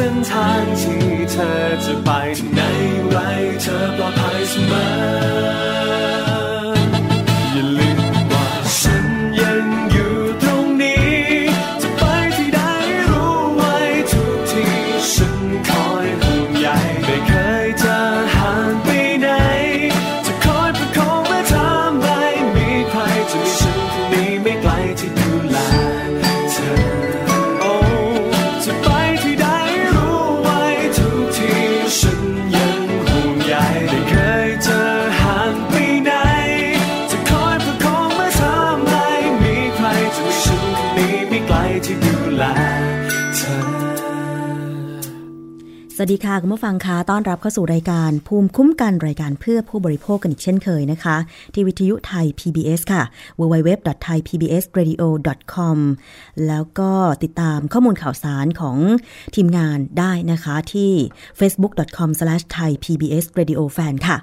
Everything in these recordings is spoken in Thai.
เส้นทางที่เธอจะไปที่ไหนไรเธอปลอดภัยเสมอ สวัสดีค่ะคุณผู้ฟังคะต้อนรับเข้าสู่รายการภูมิคุ้มกันรายการเพื่อผู้บริโภคกันอีกเช่นเคยนะคะ ที่วิทยุไทย PBS ค่ะ www.thaipbsradio.com แล้วก็ติดตามข้อมูลข่าวสารของทีมงานได้นะคะที่ facebook.com/thaipbsradiofan ค่ะ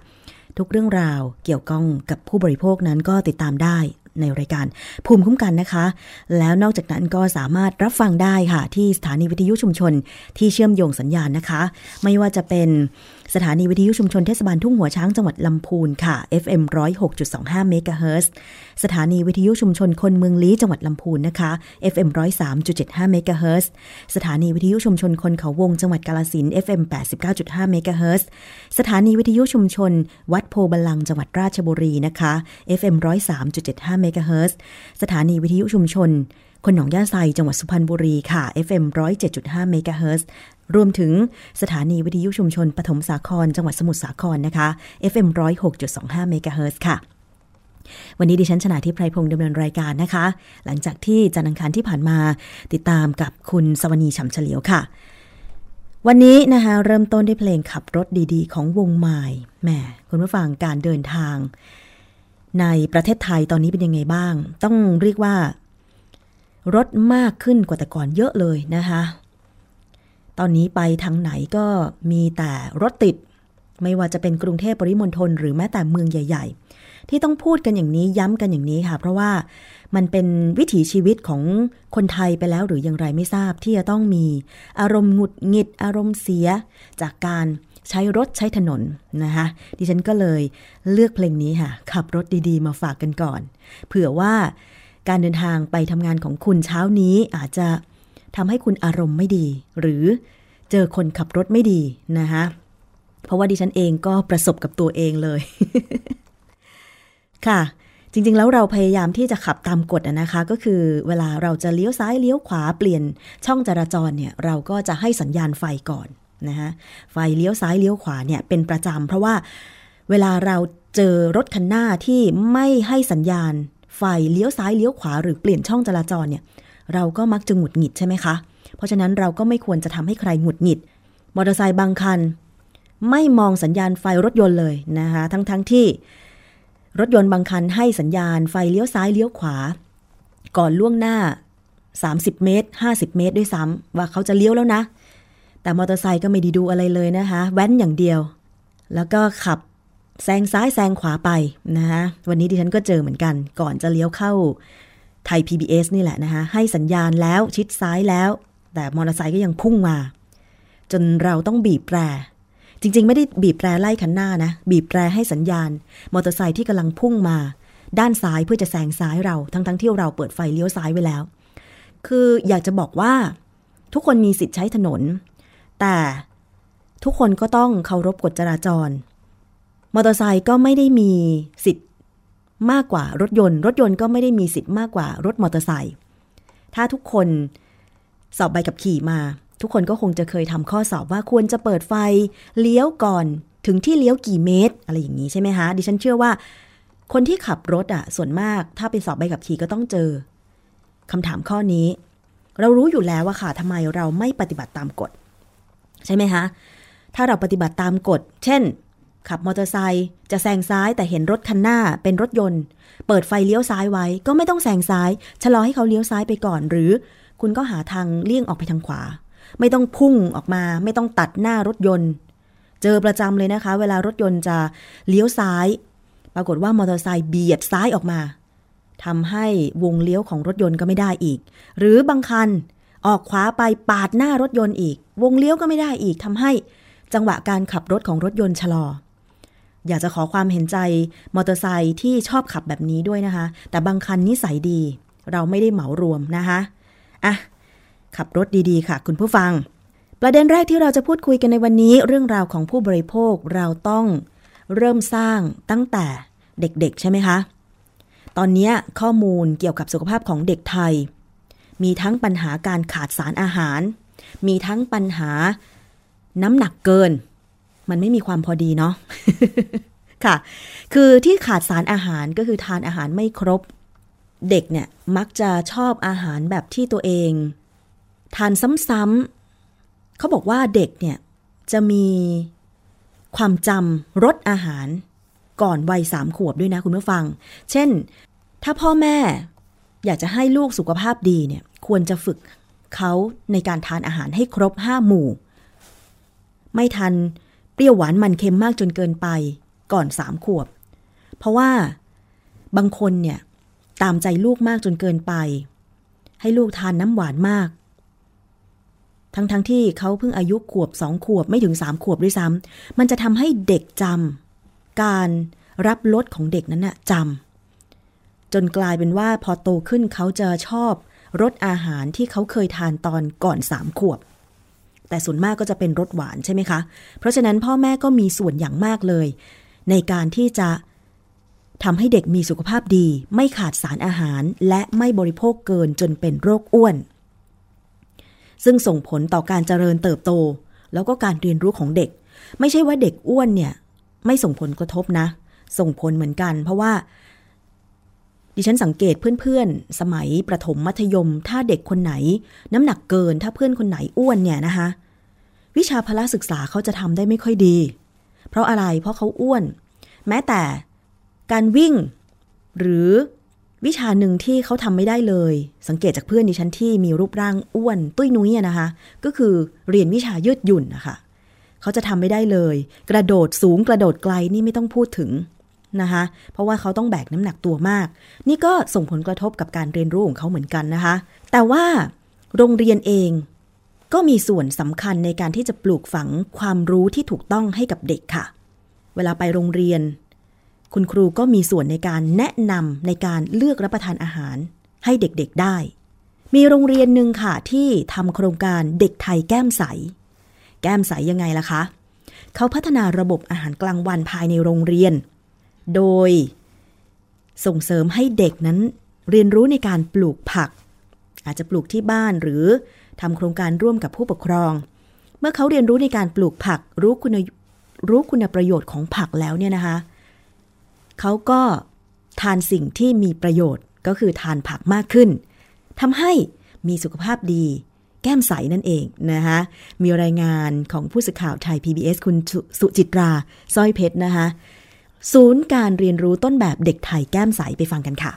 ทุกเรื่องราวเกี่ยวข้องกับผู้บริโภคนั้นก็ติดตามได้ ในรายการภูมิคุ้มกันนะคะ แล้วนอกจากนั้นก็สามารถรับฟังได้ค่ะ ที่สถานีวิทยุชุมชนที่เชื่อมโยงสัญญาณนะคะ ไม่ว่าจะเป็น สถานีวิทยุชุมชนเทศบาลทุ่งหัวช้างจังหวัดลำพูนค่ะ FM 106.25เมกะเฮิรตซ์สถานีวิทยุชุมชนคนเมืองลี้จังหวัดลำพูนนะคะ FM 103.75เมกะเฮิรตซ์สถานีวิทยุชุมชนคนเขาวงจังหวัดกาลสิน FM 89.5เมกะเฮิรตซ์สถานีวิทยุชุมชน วัดโพบัลลังจังหวัดราชบุรีนะคะ FM 103.75เมกะเฮิรตซ์สถานีวิทยุชุมชน คนหนองย่าไซจังหวัดสุพรรณบุรีค่ะ FM 107.5เมกะเฮิรตซ์รวมถึงสถานีวิทยุชุมชนปฐมสาคร จังหวัดสมุทรสาครนะคะ FM 106.25เมกะเฮิรตซ์ค่ะวันนี้ดิฉันชนะทิพไพรพงศ์ดำเนินรายการนะคะ หลังจากที่จันทร์อังคารที่ผ่านมาติดตามกับคุณสวนีฉ่ำเฉลียวค่ะ วันนี้นะคะเริ่มต้นด้วยเพลงขับรถดีๆ ของวงไม้แหมคุณผู้ฟังการเดินทาง ในประเทศไทยตอนนี้เป็นยังไงบ้าง ต้องเรียกว่า รถมากขึ้นกว่าแต่ก่อนเยอะเลยนะคะ ตอนนี้ไปทางไหนก็มีแต่รถติด ไม่ว่าจะเป็นกรุงเทพปริมณฑลหรือแม้แต่เมืองใหญ่ ๆ ที่ต้องพูดกันอย่างนี้ย้ำกันอย่างนี้ค่ะ เพราะว่ามันเป็นวิถีชีวิตของคนไทยไปแล้วหรืออย่างไรไม่ทราบที่จะต้องมีอารมณ์หงุดหงิดอารมณ์เสียจากการใช้รถใช้ถนนนะคะดิฉันก็เลยเลือกเพลงนี้ค่ะ ขับรถดีๆ มาฝากกันก่อน เผื่อว่า การเดินทางไปทำงานของคุณเช้านี้อาจจะทำให้คุณอารมณ์ไม่ดี หรือเจอคนขับรถไม่ดีนะคะเพราะว่าดิฉันเองก็ประสบกับตัวเองเลย ค่ะ จริงๆ แล้วเราพยายามที่จะขับตามกฎนะคะ ก็คือเวลาเราจะเลี้ยวซ้ายเลี้ยวขวาเปลี่ยนช่องจราจรเนี่ย เราก็จะให้สัญญาณไฟก่อนนะคะไฟเลี้ยวซ้ายเลี้ยวขวาเนี่ยเป็นประจำเพราะว่าเวลาเราเจอรถคันหน้าที่ไม่ให้สัญญาณ ไฟเลี้ยวซ้ายเลี้ยวขวาหรือเปลี่ยนช่องจราจรเนี่ยเราก็มักจะหงุดหงิดใช่ไหมคะ เพราะฉะนั้นเราก็ไม่ควรจะทำให้ใครหงุดหงิด มอเตอร์ไซค์บางคัน ไม่มองสัญญาณไฟรถยนต์เลยนะคะ ทั้งๆทที่ รถยนต์บางคันให้สัญญาณไฟเลี้ยวซ้ายเลี้ยวขวา ก่อนล่วงหน้า 30 เมตร 50 เมตรด้วยซ้ำว่าเขาจะเลี้ยวแล้วนะ แต่มอเตอร์ไซค์ก็ไม่ดีดูอะไรเลยนะคะ แว้นอย่างเดียว แล้วก็ขับ แซงซ้ายแซงขวาไปนะคะวันนี้ดิฉันก็เจอเหมือนกัน ก่อนจะเลี้ยวเข้าไทย PBS นี่แหละนะคะให้สัญญาณแล้วชิดซ้ายแล้ว แต่มอเตอร์ไซค์ก็ยังพุ่งมา จนเราต้องบีบแตรจริง ๆ ไม่ได้บีบแตรไล่คันหน้านะ บีบแตรให้สัญญาณ มอเตอร์ไซค์ที่กำลังพุ่งมา ด้านซ้ายเพื่อจะแซงซ้ายเราทั้งๆทที่เราเปิดไฟเลี้ยวซ้ายไว้แล้ว คืออยากจะบอกว่า ทุกคนมีสิทธิ์ใช้ถนน แต่ทุกคนก็ต้องเคารพกฎจราจร มอเตอร์ไซค์ก็ไม่ได้มีสิทธิ์มากกว่ารถยนต์ รถยนต์ก็ไม่ได้มีสิทธิ์มากกว่ารถมอเตอร์ไซค์ถ้าทุกคนสอบใบขับขี่มา ทุกคนก็คงจะเคยทำข้อสอบว่าควรจะเปิดไฟเลี้ยวก่อนถึงที่เลี้ยวกี่เมตร อะไรอย่างนี้ใช่ไหมคะดิฉันเชื่อว่า คนที่ขับรถอะ ส่วนมากถ้าไปสอบใบขับขี่ก็ต้องเจอคำถามข้อนี้ เรารู้อยู่แล้วว่าค่ะทำไมเราไม่ปฏิบัติตามกฎ ใช่ไหมคะถ้าเราปฏิบัติตามกฎ เช่น ขับมอเตอร์ไซค์จะแซงซ้ายแต่เห็นรถคันหน้าเป็นรถยนต์ เปิดไฟเลี้ยวซ้ายไว้ก็ไม่ต้องแซงซ้ายชะลอให้เขาเลี้ยวซ้ายไปก่อน หรือคุณก็หาทางเลี่ยงออกไปทางขวา ไม่ต้องพุ่งออกมา ไม่ต้องตัดหน้ารถยนต์ เจอประจำเลยนะคะ เวลารถยนต์จะเลี้ยวซ้าย ปรากฏว่ามอเตอร์ไซค์เบียดซ้ายออกมาทำให้วงเลี้ยวของรถยนต์ก็ไม่ได้อีก หรือบางคันออกขวาไปปาดหน้ารถยนต์อีก วงเลี้ยวก็ไม่ได้อีกทำให้จังหวะการขับรถของรถยนต์ชะลอ อยากจะขอความเห็นใจมอเตอร์ไซค์ที่ชอบขับแบบนี้ด้วยนะคะ แต่บางคันนิสัยดี เราไม่ได้เหมารวมนะคะอะขับรถดีๆ ค่ะ คุณผู้ฟัง ประเด็นแรกที่เราจะพูดคุยกันในวันนี้ เรื่องราวของผู้บริโภคเราต้องเริ่มสร้างตั้งแต่เด็กๆ ใช่ไหมคะ ตอนนี้ข้อมูลเกี่ยวกับสุขภาพของเด็กไทย มีทั้งปัญหาการขาดสารอาหาร มีทั้งปัญหาน้ำหนักเกิน มันไม่มีความพอดีเนาะค่ะ คือที่ขาดสารอาหารก็คือทานอาหารไม่ครบ เด็กเนี่ยมักจะชอบอาหารแบบที่ตัวเอง ทานซ้ำๆเขาบอกว่าเด็กเนี่ยจะมีความจำรสอาหารก่อนวัยสามขวบด้วยนะคุณผู้ฟัง เช่น ถ้าพ่อแม่อยากจะให้ลูกสุขภาพดีเนี่ยควรจะฝึกเขาในการทานอาหารให้ครบห้าหมู่ ไม่ทัน เปรี้ยวหวานมันเค็มมากจนเกินไปก่อนสามขวบ เพราะว่าบางคนเนี่ยตามใจลูกมากจนเกินไป ให้ลูกทานน้ำหวานมาก ทั้งๆทที่เขาเพิ่งอายุขวบสองขวบไม่ถึงสามขวบด้วยซ้ำมันจะทำให้เด็กจำการรับรสของเด็กนั้นน่ะจำจนกลายเป็นว่าพอโตขึ้นเขาจะชอบรสอาหารที่เขาเคยทานตอนก่อนสามขวบ แต่ส่วนมากก็จะเป็นรสหวานใช่ไหมคะ เพราะฉะนั้นพ่อแม่ก็มีส่วนอย่างมากเลย ในการที่จะทำให้เด็กมีสุขภาพดี ไม่ขาดสารอาหาร และไม่บริโภคเกินจนเป็นโรคอ้วน ซึ่งส่งผลต่อการเจริญเติบโต แล้วก็การเรียนรู้ของเด็ก ไม่ใช่ว่าเด็กอ้วนเนี่ย ไม่ส่งผลกระทบนะ ส่งผลเหมือนกัน เพราะว่า ดิฉันสังเกตเพื่อนๆ สมัยประถมมัธยม ถ้าเด็กคนไหน น้ำหนักเกินถ้าเพื่อนคนไหนอ้วนเนี่ยนะคะ วิชาพละศึกษาเขาจะทำได้ไม่ค่อยดี เพราะอะไรเพราะเขาอ้วน แม้แต่การวิ่ง หรือวิชาหนึ่งที่เขาทำไม่ได้เลย สังเกตจากเพื่อนดิฉันที่มีรูปร่างอ้วน ตุ้ยนุ้ยนะคะ ก็คือเรียนวิชายืดหยุ่นนะคะเขาจะทำไม่ได้เลย กระโดดสูงกระโดดไกลนี่ไม่ต้องพูดถึง นะคะเพราะว่าเขาต้องแบกน้ำหนักตัวมาก นี่ก็ส่งผลกระทบกับการเรียนรู้ของเขาเหมือนกันนะคะ แต่ว่าโรงเรียนเองก็มีส่วนสำคัญในการที่จะปลูกฝังความรู้ที่ถูกต้องให้กับเด็กค่ะ เวลาไปโรงเรียน คุณครูก็มีส่วนในการแนะนำในการเลือกรับประทานอาหาร ให้เด็กๆได้ มีโรงเรียนหนึ่งค่ะที่ทำโครงการเด็กไทยแก้มใส แก้มใสยังไงล่ะคะ เขาพัฒนาระบบอาหารกลางวันภายในโรงเรียน โดย ส่งเสริมให้เด็กนั้นเรียนรู้ในการปลูกผัก อาจจะปลูกที่บ้านหรือทำโครงการร่วมกับผู้ปกครอง เมื่อเขาเรียนรู้ในการปลูกผักรู้คุณรู้คุณประโยชน์ของผักแล้วเนี่ยนะคะเขาก็ทานสิ่งที่มีประโยชน์ก็คือทานผักมากขึ้นทำให้มีสุขภาพดี แก้มใสนั่นเองนะคะมีรายงานของผู้สื่อข่าวไทย PBS คุณสุสุจิตราสร้อยเพชรนะคะ ศูนย์การเรียนรู้ต้นแบบเด็กไทยแก้มใสไปฟังกันค่ะ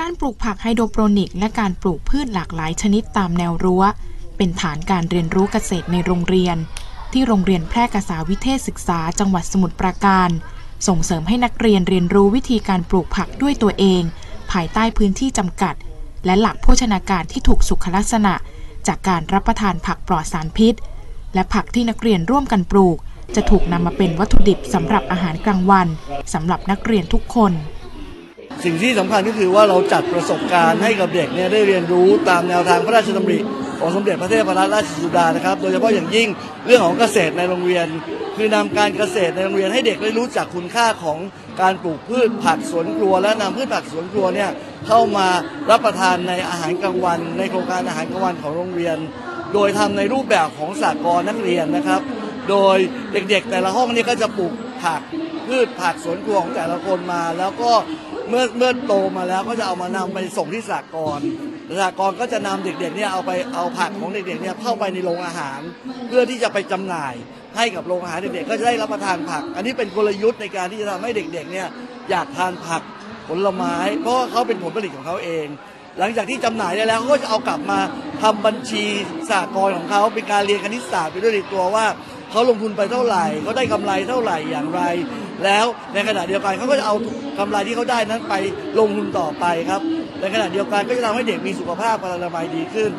การปลูกผักไฮโดรโปรนิก และการปลูกพืชหลากหลายชนิดตามแนวรั้ว เป็นฐานการเรียนรู้เกษตรในโรงเรียน ที่โรงเรียนแพร่กษาวิเทศศึกษาจังหวัดสมุทรปราการ ส่งเสริมให้นักเรียนเรียนรู้วิธีการปลูกผักด้วยตัวเอง ภายใต้พื้นที่จำกัด และหลักโภชนาการที่ถูกสุขลักษณะ จากการรับประทานผักปลอดสารพิษ และผักที่นักเรียนร่วมกันปลูก จะถูกนำมาเป็นวัตถุดิบสำหรับอาหารกลางวันสำหรับนักเรียนทุกคน สิ่งที่สำคัญก็คือว่าเราจัดประสบการณ์ให้กับเด็กเนี่ยได้เรียนรู้ตามแนวทางพระราชดำริของสมเด็จพระเทพรัตนราชสุดานะครับ โดยเฉพาะอย่างยิ่งเรื่องของเกษตรในโรงเรียน คือนำการเกษตรในโรงเรียนให้เด็กได้รู้จักคุณค่าของการปลูกพืชผักสวนครัว และนำพืชผักสวนครัวเนี่ยเข้ามารับประทานในอาหารกลางวัน ในโครงการอาหารกลางวันของโรงเรียน โดยทำในรูปแบบของสากลนักเรียนนะครับ โดยเด็กๆ แต่ละห้องนี้ก็จะปลูกผักพืชผักสวนครัวของแต่ละคนมา แล้วก็เมื่อเมื่อโตมาแล้วก็จะเอามานำไปส่งที่สากลสากลก็จะนำเด็กๆเนี่ยเอาไปเอาผักของเด็กๆเนี่ยเข้าไปในโรงอาหาร เพื่อที่จะไปจำหน่ายให้กับโรงอาหารเด็กๆก็จะได้รับประทานผัก อันนี้เป็นกลยุทธ์ในการที่จะทำให้เด็กๆเนี่ยอยากทานผักผลไม้ เพราะเขาเป็นผลผลิตของเขาเอง หลังจากที่จำหน่ายได้แล้วเขาก็จะเอากลับมาทำบัญชีสหกรของเขาเป็นการเรียนคณิตศาสตร์ไปด้วยในตัวว่า เขาลงทุนไปเท่าไหร่เขาได้กำไรเท่าไหร่อย่างไร แล้วในขณะเดียวกันเขาก็จะเอากำไรที่เขาได้นั้นไปลงทุนต่อไปครับในขณะเดียวกันก็จะทำให้เด็กมีสุขภาพพลานามัยดีขึ้น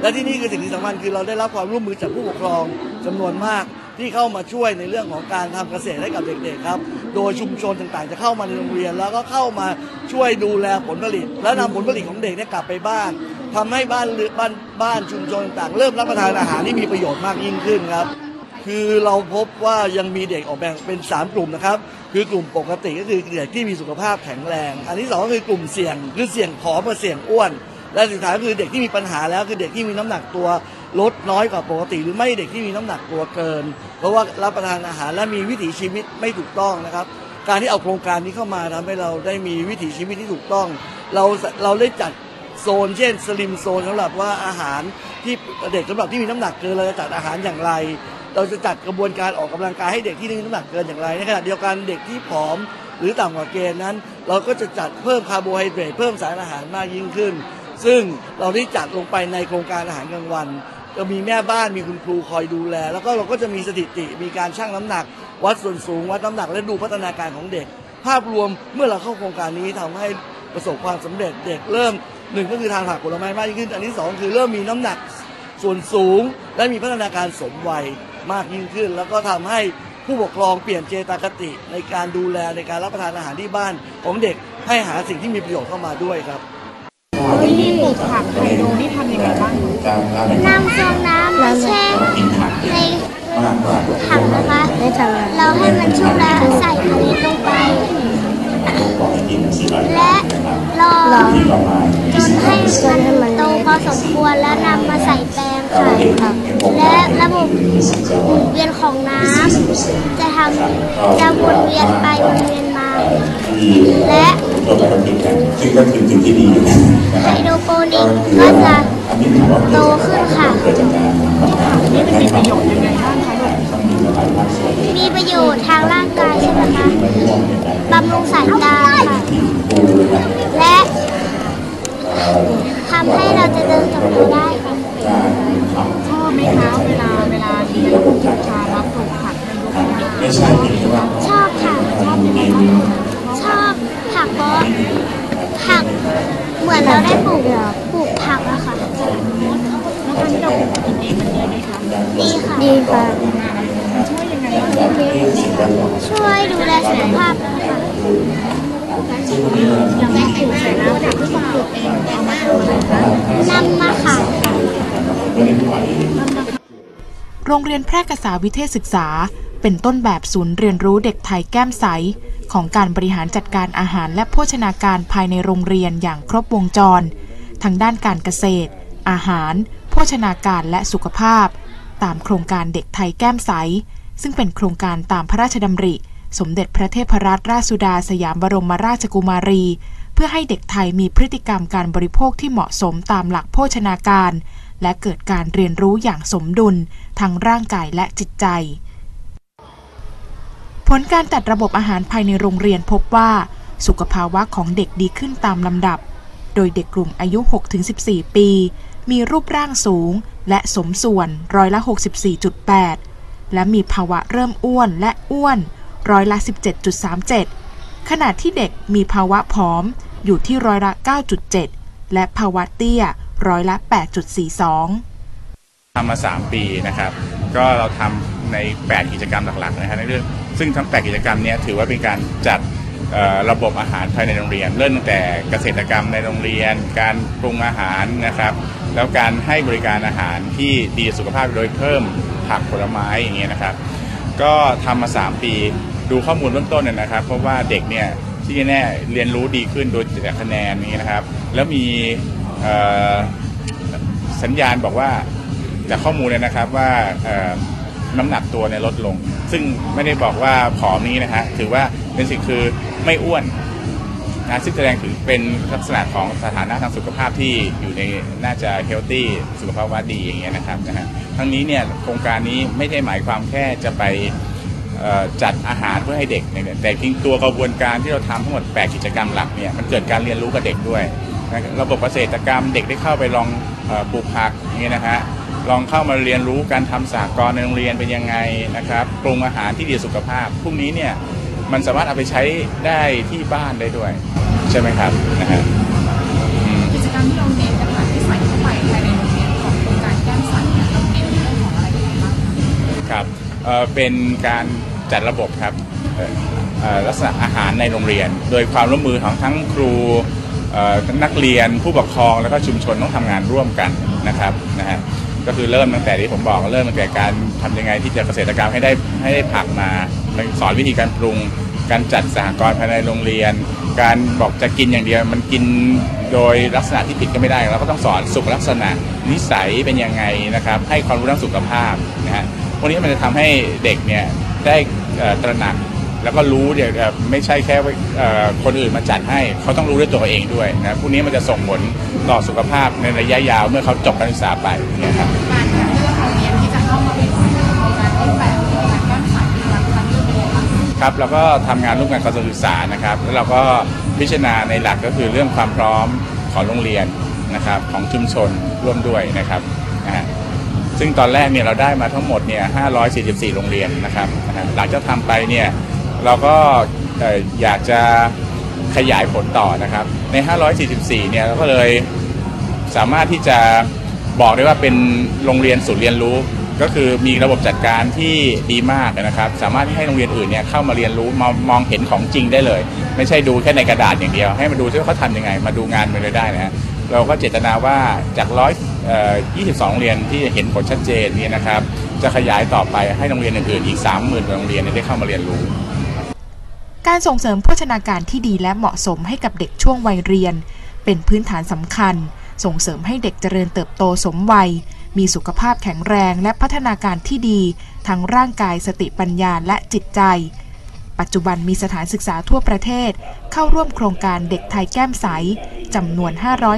และที่นี่คือสิ่งที่สำคัญคือเราได้รับความร่วมมือจากผู้ปกครองจำนวนมากที่เข้ามาช่วยในเรื่องของการทำเกษตรให้กับเด็กๆครับ โดยชุมชนต่างๆ จะเข้ามาในโรงเรียน แล้วก็เข้ามาช่วยดูแลผลผลิต และนำผลผลิตของเด็กเนี่ยกลับไปบ้านทำให้บ้านเรือนบ้านบ้านชุมชนต่างๆเริ่มรับประทานอาหารที่มีประโยชน์มากยิ่งขึ้นครับ คือเราพบว่ายังมีเด็กออกแบ่งเป็น 3 กลุ่มนะครับ คือกลุ่มปกติก็คือเด็กที่มีสุขภาพแข็งแรง อันที่สองก็คือกลุ่มเสี่ยงคือเสี่ยงผอมกับเสี่ยงอ้วน และสุดท้ายก็คือเด็กที่มีปัญหาแล้วคือเด็กที่มีน้ำหนักตัวลดน้อยกว่าปกติ หรือไม่เด็กที่มีน้ำหนักตัวเกิน เพราะว่ารับประทานอาหารและมีวิถีชีวิตไม่ถูกต้องนะครับ การที่เอาโครงการนี้เข้ามาทำให้เราได้มีวิถีชีวิตที่ถูกต้อง เราเราได้จัดโซนเช่น slim zone สำหรับว่าอาหารที่เด็กสำหรับที่มีน้ำหนักเกินเราจะจัดอาหารอย่างไร เราจะจัดกระบวนการออกกำลังกายให้เด็กที่มีน้ำหนักเกินอย่างไรในขณะเดียวกันเด็กที่ผอมหรือต่ำกว่าเกณฑ์นั้น เราก็จะจัดเพิ่มคาร์โบไฮเดรตเพิ่มสารอาหารมากยิ่งขึ้น ซึ่งเราได้จัดลงไปในโครงการอาหารกลางวันจะมีแม่บ้านมีคุณครูคอยดูแล แล้วก็เราก็จะมีสถิติมีการชั่งน้ำหนัก วัดส่วนสูงวัดน้ำหนักและดูพัฒนาการของเด็ก ภาพรวมเมื่อเราเข้าโครงการนี้ทำให้ประสบความสำเร็จเด็กเริ่มหนึ่งก็คือทานผักผลไม้มากยิ่งขึ้น อันที่สองคือเริ่มมีน้ำหนักส่วนสูงและมีพัฒนาการสมวัย มากยิ่งขึ้น แล้วก็ทำให้ผู้ปกครองเปลี่ยนเจตคติ ในการดูแลในการรับประทานอาหารที่บ้านของเด็กให้หาสิ่งที่มีประโยชน์เข้ามาด้วยครับที่ปลูกผักไฮโดรนี่ทำยังไงบ้างนำฟองน้ำมาแช่ในถังนะคะเราให้มันชุ่มแล้วใส่ผลิตลงไป และรอจนให้มันโตพอสมควรแล้วนำมาใส่แปลง ค่ะและระบบหมุนเวียนของน้ำจะทำจะวนเวียนไปวนเวียนมาและซึ่งก็คือสิ่งที่ดีนะไฮโดรโปนิกก็จะโตขึ้นค่ะนี่มันมีประโยชน์ยังไงบ้างคะลูกมีประโยชน์ทางร่างกายใช่ไหมคะบำรุงสายตาค่ะและทำให้เราเจะเดินกับเราได้ ค่ะชอบไหมคะเวลาเวลาเรียนวิชารับปลูกผักไฮโดรโปรนิกไม่ใช่เพียงแค่ว่าชอบค่ะชอบยังไงบ้างชอบผักเพราะผักเหมือนเราได้ปลูกปลูกผักอะค่ะแล้วการที่เราปลูกกินเองมันดีไหมคะดีค่ะดีค่ะมันช่วยยังไงบ้างช่วยดูแลสุขภาพนะคะอย่างที่ปลูกเสร็จแล้วผักที่เราปลูกเองเอามาทำอะไรคะนำมาขายโรงเรียนแพร่กษาวิเทศศึกษา เป็นต้นแบบศูนย์เรียนรู้เด็กไทยแก้มใส ของการบริหารจัดการอาหารและโภชนาการภายในโรงเรียนอย่างครบวงจร ทั้งด้านการเกษตร อาหาร โภชนาการและสุขภาพ ตามโครงการเด็กไทยแก้มใส ซึ่งเป็นโครงการตามพระราชดำริ สมเด็จพระเทพรัตนราชสุดาสยามบรมราชกุมารี เพื่อให้เด็กไทยมีพฤติกรรมการบริโภคที่เหมาะสมตามหลักโภชนาการ และเกิดการเรียนรู้อย่างสมดุลทั้งร่างกายและจิตใจ ผลการจัดระบบอาหารภายในโรงเรียนพบว่า สุขภาวะของเด็กดีขึ้นตามลำดับ โดยเด็กกลุ่มอายุ 6-14 ปี มีรูปร่างสูง และสมส่วนร้อยละ 64.8 และมีภาวะเริ่มอ้วนและอ้วนร้อยละ 17.37 ขณะที่เด็กมีภาวะผอมอยู่ที่ร้อยละ 9.7 และภาวะเตี้ย ร้อยละ 8.42 ทำมา 3 ปีนะครับ ก็เราทำใน 8 กิจกรรมหลักๆนะครับในเรื่องซึ่งทั้ง 8 กิจกรรมนี้ถือว่าเป็นการจัดระบบอาหารภายในโรงเรียน เริ่มตั้งแต่เกษตรกรรมในโรงเรียน การปรุงอาหารนะครับ แล้วการให้บริการอาหารที่ดีสุขภาพโดยเพิ่มผักผลไม้อย่างเงี้ยนะครับ ก็ทำมา 3 ปีดูข้อมูลเบื้องต้นเนยนะครับ เพราะว่าเด็กเนี่ยที่แน่ๆเรียนรู้ดีขึ้นโดยจากคะแนนนี้นะครับ แล้วมี สัญญาณบอกว่าจากข้อมูลเนี่ยนะครับว่าน้ำหนักตัวเนี่ยลดลง ซึ่งไม่ได้บอกว่าผอมนี้นะฮะถือว่าเป็นสิ่งคือไม่อ้วนนะซึ่งแสดงถึงเป็นลักษณะของสถานะทางสุขภาพที่อยู่ในน่าจะเฮลตี้สุขภาพว่าดีอย่างเงี้ยนะครับนะฮะทั้งนี้เนี่ยโครงการนี้ไม่ได้หมายความแค่จะไปจัดอาหารเพื่อให้เด็กเนี่ยแต่จริงตัวกระบวนการที่เราทำทั้งหมด 8 กิจกรรมหลักเนี่ยมันเกิดการเรียนรู้กับเด็กด้วย ระบบเกษตรกรรมเด็กได้เข้าไปลองเอ่อปลูกผักอย่างเงี้ยนะฮะลองเข้ามาเรียนรู้การทำสหกรณ์ในโรงเรียนเป็นยังไงนะครับปรุงอาหารที่ดีต่อสุขภาพ พวกนี้เนี่ยมันสามารถเอาไปใช้ได้ที่บ้านได้ด้วย ใช่ไหมครับนะฮะอืมกิจกรรมที่เราเน้นนะคะที่ใส่เข้าไปภายในโรงเรียนของโครงการแก้มใสเนี่ยเราเน้นเรื่องของอะไรยังไงบ้างคะครับเอ่อเป็นการจัดระบบครับเอ่อเอ่อลักษณะอาหารในโรงเรียน โดยความร่วมมือของทั้งครูเอ่อ นักเรียนผู้ปกครองแล้วก็ชุมชนต้องทำงานร่วมกันนะครับนะฮะก็คือเริ่มตั้งแต่ที่ผมบอกเริ่มตั้งแต่การทำยังไงที่จะเกษตรกรรมให้ได้ให้ได้ผักมาสอนวิธีการปรุง การจัดสหกรณ์ภายในโรงเรียน การบอกจะกินอย่างเดียว มันกินโดยลักษณะที่ผิดก็ไม่ได้เราก็ต้องสอนสุขลักษณะนิสัยเป็นยังไงนะครับให้ความรู้ด้านสุขภาพนะฮะพวกนี้มันจะทำให้เด็กเนี่ยได้ตระหนัก แล้วก็รู้เดี๋ยวไม่ใช่แค่คนอื่นมาจัดให้เขาต้องรู้ด้วยตัวเองด้วยนะพวกนี้มันจะส่งผลต่อสุขภาพในระยะยาวเมื่อเขาจบการศึกษาไปนี่ยครับการคัดเลือกโรงเรียนที่จะเข้ามาเป็นโครงการรูปแบบโครงการแก้มใสที่รับคัดเลือกยังไงบ้างครับเราก็ทำงานร่วมกันกับกระทรวงศึกษานะครับ แล้วเราก็พิจารณาในหลักก็คือเรื่องความพร้อมของโรงเรียนนะครับของชุมชนร่วมด้วยนะครับนะฮะซึ่งตอนแรกเนี่ยเราได้มาทั้งหมดเนี่ย544 โรงเรียนนะครับหลังจากทำไปเนี่ย เราก็อยากจะขยายผลต่อนะครับ ใน 544 เนี่ยเราก็เลยสามารถที่จะบอกได้ว่าเป็นโรงเรียนศูนย์เรียนรู้ ก็คือมีระบบจัดการที่ดีมากนะครับ สามารถให้โรงเรียนอื่นเนี่ยเข้ามาเรียนรู้มองมองเห็นของจริงได้เลย ไม่ใช่ดูแค่ในกระดาษอย่างเดียว ให้มาดูว่าเขาทำยังไง มาดูงานไปเลยได้นะฮะเราก็เจตนาว่าจากร้อยยี่สิบสองโรงเรียนที่เห็นผลชัดเจนเนี่ยนะครับ จะขยายต่อไปให้โรงเรียนอื่นๆอีก 30,000โรงเรียนได้เข้ามาเรียนรู้ การส่งเสริมโภชนาการที่ดีและเหมาะสมให้กับเด็กช่วงวัยเรียน เป็นพื้นฐานสำคัญ ส่งเสริมให้เด็กเจริญเติบโตสมวัย มีสุขภาพแข็งแรงและพัฒนาการที่ดี ทั้งร่างกายสติปัญญาและจิตใจ ปัจจุบันมีสถานศึกษาทั่วประเทศ เข้าร่วมโครงการเด็กไทยแก้มใสจำนวน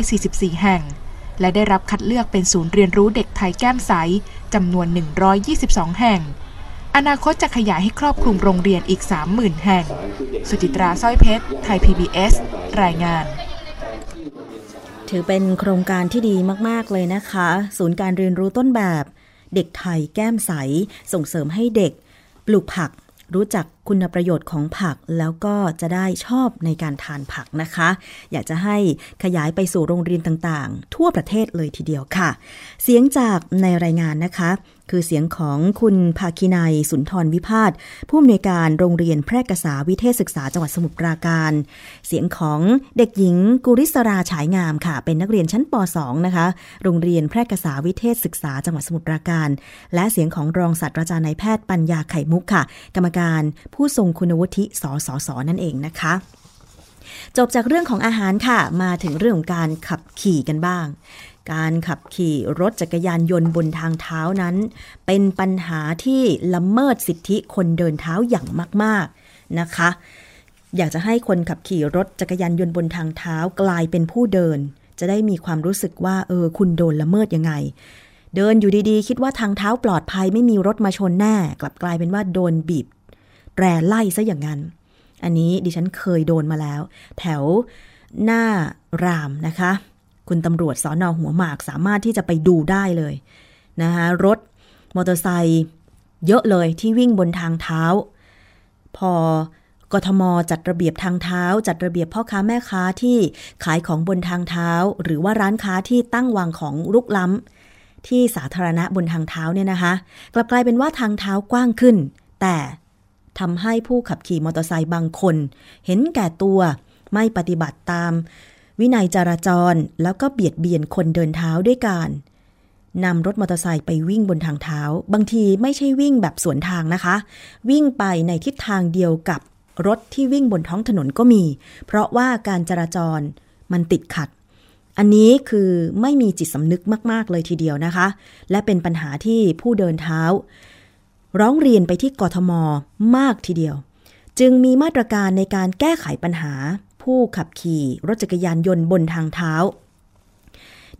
544 แห่ง และได้รับคัดเลือกเป็นศูนย์เรียนรู้เด็กไทยแก้มใสจำนวน 122 แห่ง อนาคตจะขยายให้ครอบคลุมโรงเรียนอีก 30,000 แห่ง สุจิตราสร้อยเพชร ไทย PBS รายงาน ถือเป็นโครงการที่ดีมาก ๆ เลยนะคะ ศูนย์การเรียนรู้ต้นแบบ เด็กไทยแก้มใส ส่งเสริมให้เด็ก ปลูกผัก รู้จัก คุณประโยชน์ของผักแล้วก็จะได้ชอบในการทานผักนะคะ อยากจะให้ขยายไปสู่โรงเรียนต่างๆ ทั่วประเทศเลยทีเดียวค่ะ เสียงจากในรายงานนะคะ คือเสียงของคุณภาคินัยสุนทรวิพาทผู้อำนวยการโรงเรียนแพร่กษาวิเทศศึกษาจังหวัดสมุทรปราการ เสียงของเด็กหญิงกุริศราฉายงามค่ะ เป็นนักเรียนชั้นป .2 นะคะ โรงเรียนแพร่กษาวิเทศศึกษาจังหวัดสมุทรปราการ และเสียงของรองศาสตราจารย์นายแพทย์ปัญญาไข่มุกค่ะ กรรมการผูผู้ทรงคุณวุฒิสสสนั่นเองนะคะ จบจากเรื่องของอาหารค่ะ มาถึงเรื่องของการขับขี่กันบ้าง การขับขี่รถจักรยานยนต์บนทางเท้านั้น เป็นปัญหาที่ละเมิดสิทธิคนเดินเท้าอย่างมาก ๆนะคะ อยากจะให้คนขับขี่รถจักรยานยนต์บนทางเท้ากลายเป็นผู้เดิน จะได้มีความรู้สึกว่าเออคุณโดนละเมิดยังไงเดินอยู่ดีๆ คิดว่าทางเท้าปลอดภัยไม่มีรถมาชนแน่ กลับกลายเป็นว่าโดนบีบ แตรไล่ซะอย่างนั้น อันนี้ดิฉันเคยโดนมาแล้ว แถวหน้ารามนะคะ คุณตำรวจสอนอหัวหมากสามารถที่จะไปดูได้เลยนะคะรถมอเตอร์ไซค์เยอะเลยที่วิ่งบนทางเท้า พอกทมจัดระเบียบทางเท้า จัดระเบียบพ่อค้าแม่ค้าที่ขายของบนทางเท้า หรือว่าร้านค้าที่ตั้งวางของรุกล้ำที่สาธารณะบนทางเท้าเนี่ยนะคะ กลับกลายเป็นว่าทางเท้ากว้างขึ้น แต่ ทำให้ผู้ขับขี่มอเตอร์ไซค์บางคน เห็นแก่ตัวไม่ปฏิบัติตาม วินัยจราจรแล้วก็เบียดเบียนคนเดินเท้าด้วยการนำรถมอเตอร์ไซค์ไปวิ่งบนทางเท้า บางทีไม่ใช่วิ่งแบบสวนทางนะคะ วิ่งไปในทิศทางเดียวกับรถที่วิ่งบนท้องถนนก็มี เพราะว่าการจราจรมันติดขัด อันนี้คือไม่มีจิตสำนึกมาก ๆ เลยทีเดียวนะคะ และเป็นปัญหาที่ผู้เดินเท้า ร้องเรียนไปที่กทมมากทีเดียว จึงมีมาตรการในการแก้ไขปัญหา ผู้ขับขี่รถจักรยานยนต์บนทางเท้า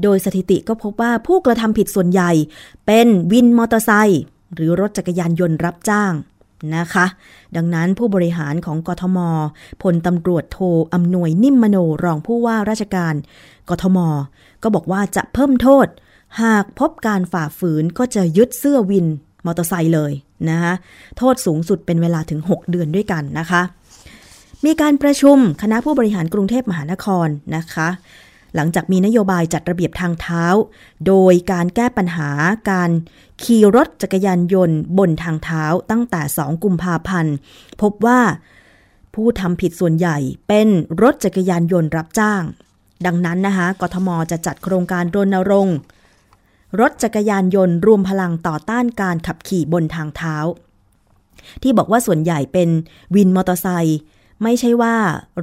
โดยสถิติก็พบว่าผู้กระทำผิดส่วนใหญ่ เป็นวินมอเตอร์ไซค์หรือรถจักรยานยนต์รับจ้างนะคะ ดังนั้นผู้บริหารของกทมพลตำรวจโทอำนวยนิ่มมโนรองผู้ว่าราชการ กทม ก็บอกว่าจะเพิ่มโทษ หากพบการฝ่าฝืนก็จะยึดเสื้อวิน มอเตอร์ไซค์เลยนะคะโทษสูงสุดเป็นเวลาถึง 6 เดือนด้วยกันนะคะ มีการประชุมคณะผู้บริหารกรุงเทพมหานครนะคะ หลังจากมีนโยบายจัดระเบียบทางเท้า โดยการแก้ปัญหาการขี่รถจักรยานยนต์บนทางเท้าตั้งแต่ 2 กุมภาพันธ์ พบว่าผู้ทำผิดส่วนใหญ่เป็นรถจักรยานยนต์รับจ้าง ดังนั้นนะคะกทมจะจัดโครงการรณรงค์ รถจักรยานยนต์รวมพลังต่อต้านการขับขี่บนทางเท้า ที่บอกว่าส่วนใหญ่เป็นวินมอเตอร์ไซค์ไม่ใช่ว่า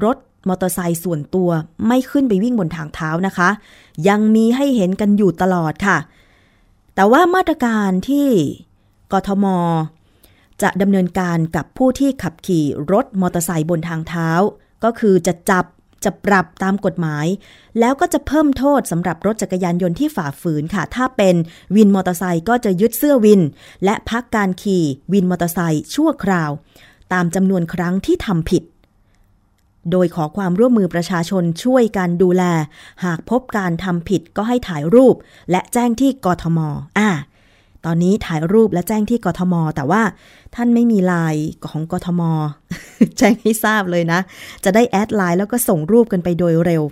รถมอเตอร์ไซค์ส่วนตัวไม่ขึ้นไปวิ่งบนทางเท้านะคะ ยังมีให้เห็นกันอยู่ตลอดค่ะ แต่ว่ามาตรการที่กทม จะดำเนินการกับผู้ที่ขับขี่รถมอเตอร์ไซค์บนทางเท้า ก็คือจะจับ จะปรับตามกฎหมาย แล้วก็จะเพิ่มโทษสำหรับรถจักรยานยนต์ที่ฝ่าฝืนค่ะ ถ้าเป็นวินมอเตอร์ไซค์ก็จะยึดเสื้อวิน และพักการขี่วินมอเตอร์ไซค์ชั่วคราว ตามจำนวนครั้งที่ทำผิด โดยขอความร่วมมือประชาชนช่วยกันดูแล หากพบการทำผิดก็ให้ถ่ายรูป และแจ้งที่กทม อ่า ตอนนี้ถ่ายรูปและแจ้งที่กทม แต่ว่าท่านไม่มีไลน์ของกทม แจ้งให้ทราบเลยนะ จะได้แอดไลน์แล้วก็ส่งรูปกันไปโดยเร็ว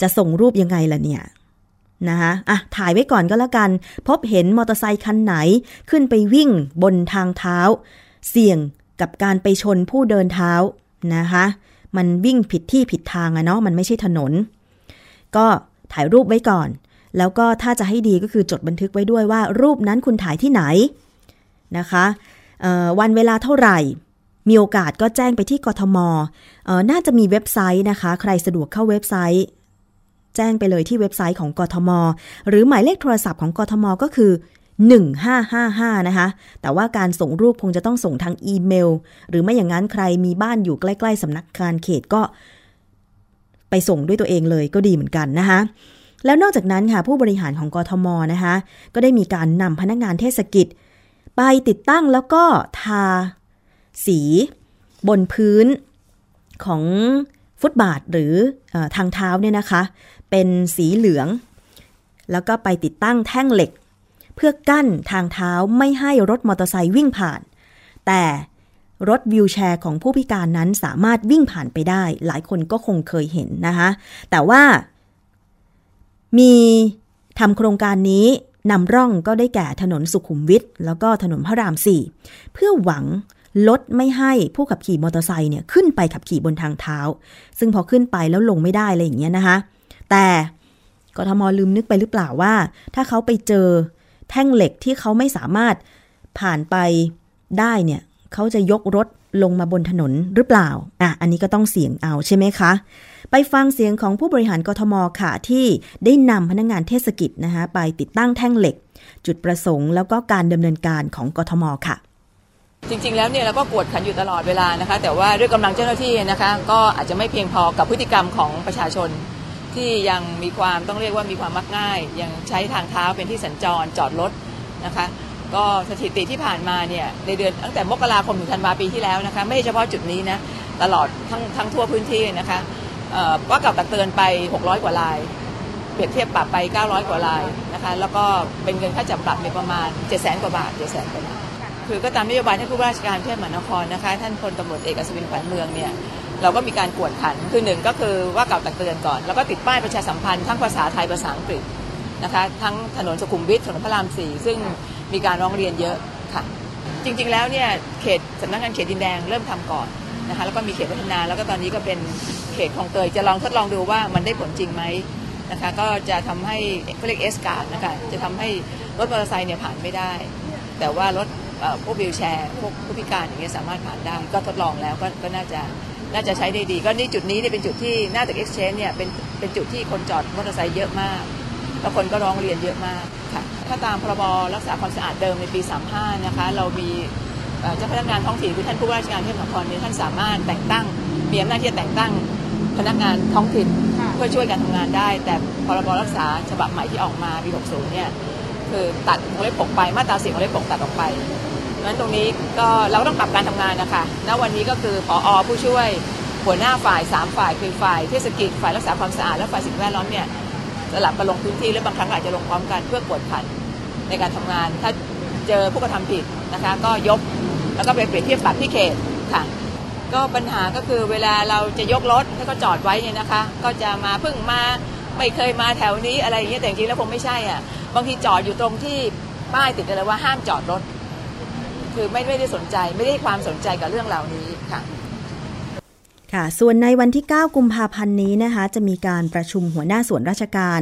จะส่งรูปยังไงล่ะเนี่ยนะคะอะ ถ่ายไว้ก่อนก็แล้วกัน พบเห็นมอเตอร์ไซค์คันไหนขึ้นไปวิ่งบนทางเท้า เสี่ยงกับการไปชนผู้เดินเท้านะคะ มันวิ่งผิดที่ผิดทางอะเนาะ มันไม่ใช่ถนน ก็ถ่ายรูปไว้ก่อน แล้วก็ถ้าจะให้ดีก็คือจดบันทึกไว้ด้วยว่า รูปนั้นคุณถ่ายที่ไหนนะคะวันเวลาเท่าไหร่ มีโอกาสก็แจ้งไปที่กทมน่าจะมีเว็บไซต์นะคะ ใครสะดวกเข้าเว็บไซต์ แจ้งไปเลยที่เว็บไซต์ของกทม หรือหมายเลขโทรศัพท์ของกทมก็คือ 1555 นะคะ แต่ว่าการส่งรูปคงจะต้องส่งทางอีเมล หรือไม่อย่างนั้นใครมีบ้านอยู่ใกล้ ๆสำนักงานเขตก็ ไปส่งด้วยตัวเองเลยก็ดีเหมือนกันนะคะ แล้วนอกจากนั้นค่ะผู้บริหารของกทมนะคะก็ได้มีการนำพนักงานเทศกิจ ไปติดตั้งแล้วก็ทาสีบนพื้นของฟุตบาทหรืออทางเท้าเนี่ยนะคะ เป็นสีเหลือง แล้วก็ไปติดตั้งแท่งเหล็ก เพื่อกั้นทางเท้าไม่ให้รถมอเตอร์ไซค์วิ่งผ่าน แต่รถวิวแชร์ของผู้พิการนั้นสามารถวิ่งผ่านไปได้ หลายคนก็คงเคยเห็นนะคะ แต่ว่า มีทำโครงการนี้นำร่องก็ได้แก่ถนนสุขุมวิทแล้วก็ถนนพระรามสี่เพื่อหวังลดไม่ให้ผู้ขับขี่มอเตอร์ไซค์เนี่ยขึ้นไปขับขี่บนทางเท้า ซึ่งพอขึ้นไปแล้วลงไม่ได้อะไรอย่างเงี้ยนะคะ แต่กทมลืมนึกไปหรือเปล่าว่า ถ้าเขาไปเจอแท่งเหล็กที่เขาไม่สามารถผ่านไปได้เนี่ยเขาจะยกรถ ลงมาบนถนนหรือเปล่าอะอันนี้ก็ต้องเสี่ยงเอาใช่ไหมคะ ไปฟังเสียงของผู้บริหารกทมค่ะ ที่ได้นำพนักงานเทศกิจนะคะไปติดตั้งแท่งเหล็ก จุดประสงค์แล้วก็การดำเนินการของกทมค่ะจริงๆ แล้วเนี่ยเราก็กวดขันอยู่ตลอดเวลานะคะ แต่ว่าด้วยกำลังเจ้าหน้าที่นะคะก็อาจจะไม่เพียงพอกับพฤติกรรมของประชาชน ที่ยังมีความต้องเรียกว่ามีความมักง่าย ยังใช้ทางเท้าเป็นที่สัญจรจอดรถนะคะ ก็สถิติที่ผ่านมาเนี่ยในเดือนตั้งแต่มกราคมถึงธันวาปีที่แล้วนะคะไม่เฉพาะจุดนี้นะตลอดทั้งทั้งทั่วพื้นที่นะคะว่ากล่าวตักเตือนไป 600 กว่าลาย เปรียบเทียบปรับไป 900 กว่าลายนะคะแล้วก็เป็นเงินค่าจับปรับในประมาณ700,000กว่าบาท700,000กว่าบาทคือก็ตามนโยบายท่านผู้ว่าราชการกรุงเทพมหานครนะคะท่านพลตำรวจเอกอัศวินขวัญเมืองเนี่ยเราก็มีการกวดขันคือหนึ่งก็คือว่ากล่าวตักเตือนก่อน แล้วก็ติดป้ายประชาสัมพันธ์ทั้งภาษาไทยภาษาอังกฤษนะคะทั้งถนนสุขุมวิทถนนพระรามสี่ซึ่ง มีการร้องเรียนเยอะค่ะ จริงๆแล้วเนี่ยเขตสำนักงานเขตดินแดงเริ่มทำก่อนนะคะแล้วก็มีเขตพัฒนาแล้วก็ตอนนี้ก็เป็นเขตคลองเตยจะลองทดลองดูว่ามันได้ผลจริงไหมนะคะก็จะทำให้เขาเรียกเอสการ์ดนะคะจะทำให้รถมอเตอร์ไซค์เนี่ยผ่านไม่ได้ แต่ว่ารถพวกวิวแชร์พวกผู้พิการอย่างเงี้ยสามารถผ่านได้ ก็ทดลองแล้วก็ก็น่าจะน่าจะใช้ได้ดี ก็นี่จุดนี้เนี่ยเป็นจุดที่หน้าตึก Exchange เนี่ยเป็นเป็นจุดที่คนจอดมอเตอร์ไซค์เยอะมากแล้วคนก็ร้องเรียนเยอะมาก ค่ะถ้าตามพรบรักษาความสะอาดเดิมในปี 35 นะคะ เรามีเอ่อเจ้าพนักงานท้องถิ่นคือท่านผู้ว่าราชการเทพมหานครเนี่ยท่านสามารถแต่งตั้งมีอำนาจที่จะแต่งตั้งพนักงานท้องถิ่นเพื่อช่วยการทำงานได้ แต่พรบรักษาฉบับใหม่ที่ออกมาปี 60 เนี่ยคือตัดของเลข6ไปมาตราสี่ของเลข6ตัดออกไปเพราะฉะนั้นตรงนี้ก็เราก็ต้องปรับการทำงานนะคะณวันนี้ก็คือผอผู้ช่วยหัวหน้าฝ่าย 3 ฝ่ายคือฝ่ายเทศกิจฝ่ายรักษาความสะอาดและฝ่ายสิ่งแวดล้อมเนี่ย สลับกันลงพื้นที่และบางครั้งอาจจะลงพร้อมกันเพื่อกวดขันในการทำงาน ถ้าเจอผู้กระทำผิดนะคะ ก็ยกแล้วก็ไปเปรียบเทียบปรับที่เขตค่ะ ก็ปัญหาก็คือเวลาเราจะยกรถให้เขาจอดไว้เนี่ยนะคะ ก็จะมาเพิ่งมาไม่เคยมาแถวนี้อะไรอย่างเงี้ยแต่จริงแล้วคงไม่ใช่อะบางทีจอดอยู่ตรงที่ป้ายติดกันเลยว่าห้ามจอดรถ คือไม่ไม่ได้สนใจไม่ได้ความสนใจกับเรื่องเหล่านี้ค่ะ ค่ะ ส่วนในวันที่ 9 กุมภาพันธ์นี้นะคะ จะมีการประชุมหัวหน้าส่วนราชการ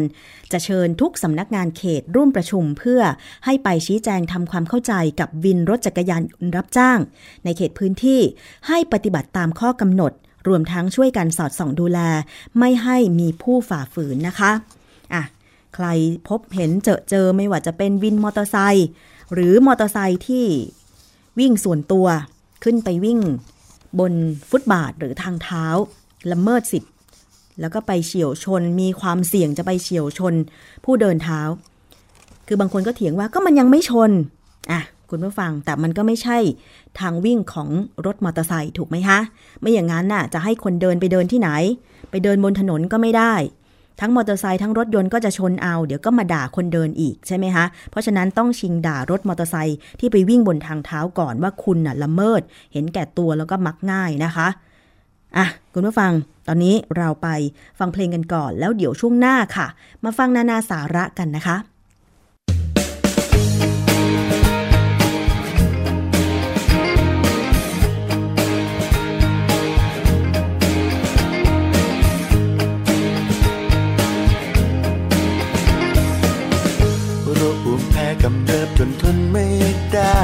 จะเชิญทุกสำนักงานเขตร่วมประชุมเพื่อให้ไปชี้แจงทำความเข้าใจกับวินรถจักรยานรับจ้าง ในเขตพื้นที่ให้ปฏิบัติตามข้อกำหนด รวมทั้งช่วยกันสอดส่องดูแล ไม่ให้มีผู้ฝ่าฝืนนะคะอะใครพบเห็นเจอเจอไม่ว่าจะเป็นวินมอเตอร์ไซค์หรือมอเตอร์ไซค์ที่วิ่งส่วนตัวขึ้นไปวิ่ง บนฟุตบาทหรือทางเท้าละเมิดสิทธิ์แล้วก็ไปเฉียวชน มีความเสี่ยงจะไปเฉียวชน ผู้เดินเท้า คือบางคนก็เถียงว่าก็มันยังไม่ชนอะคุณผู้ฟังแต่มันก็ไม่ใช่ทางวิ่งของรถมอเตอร์ไซค์ถูกไหมคะ ไม่อย่างนั้นน่ะจะให้คนเดินไปเดินที่ไหน ไปเดินบนถนนก็ไม่ได้ ทั้งมอเตอร์ไซค์ทั้งรถยนต์ก็จะชนเอา เดี๋ยวก็มาด่าคนเดินอีกใช่ไหมคะ เพราะฉะนั้นต้องชิงด่ารถมอเตอร์ไซค์ที่ไปวิ่งบนทางเท้าก่อนว่าคุณน่ะละเมิด เห็นแก่ตัวแล้วก็มักง่ายนะคะอะคุณผู้ฟัง ตอนนี้เราไปฟังเพลงกันก่อน แล้วเดี๋ยวช่วงหน้าค่ะ มาฟังนานาสาระกันนะคะ กำเริบจนทนไม่ได้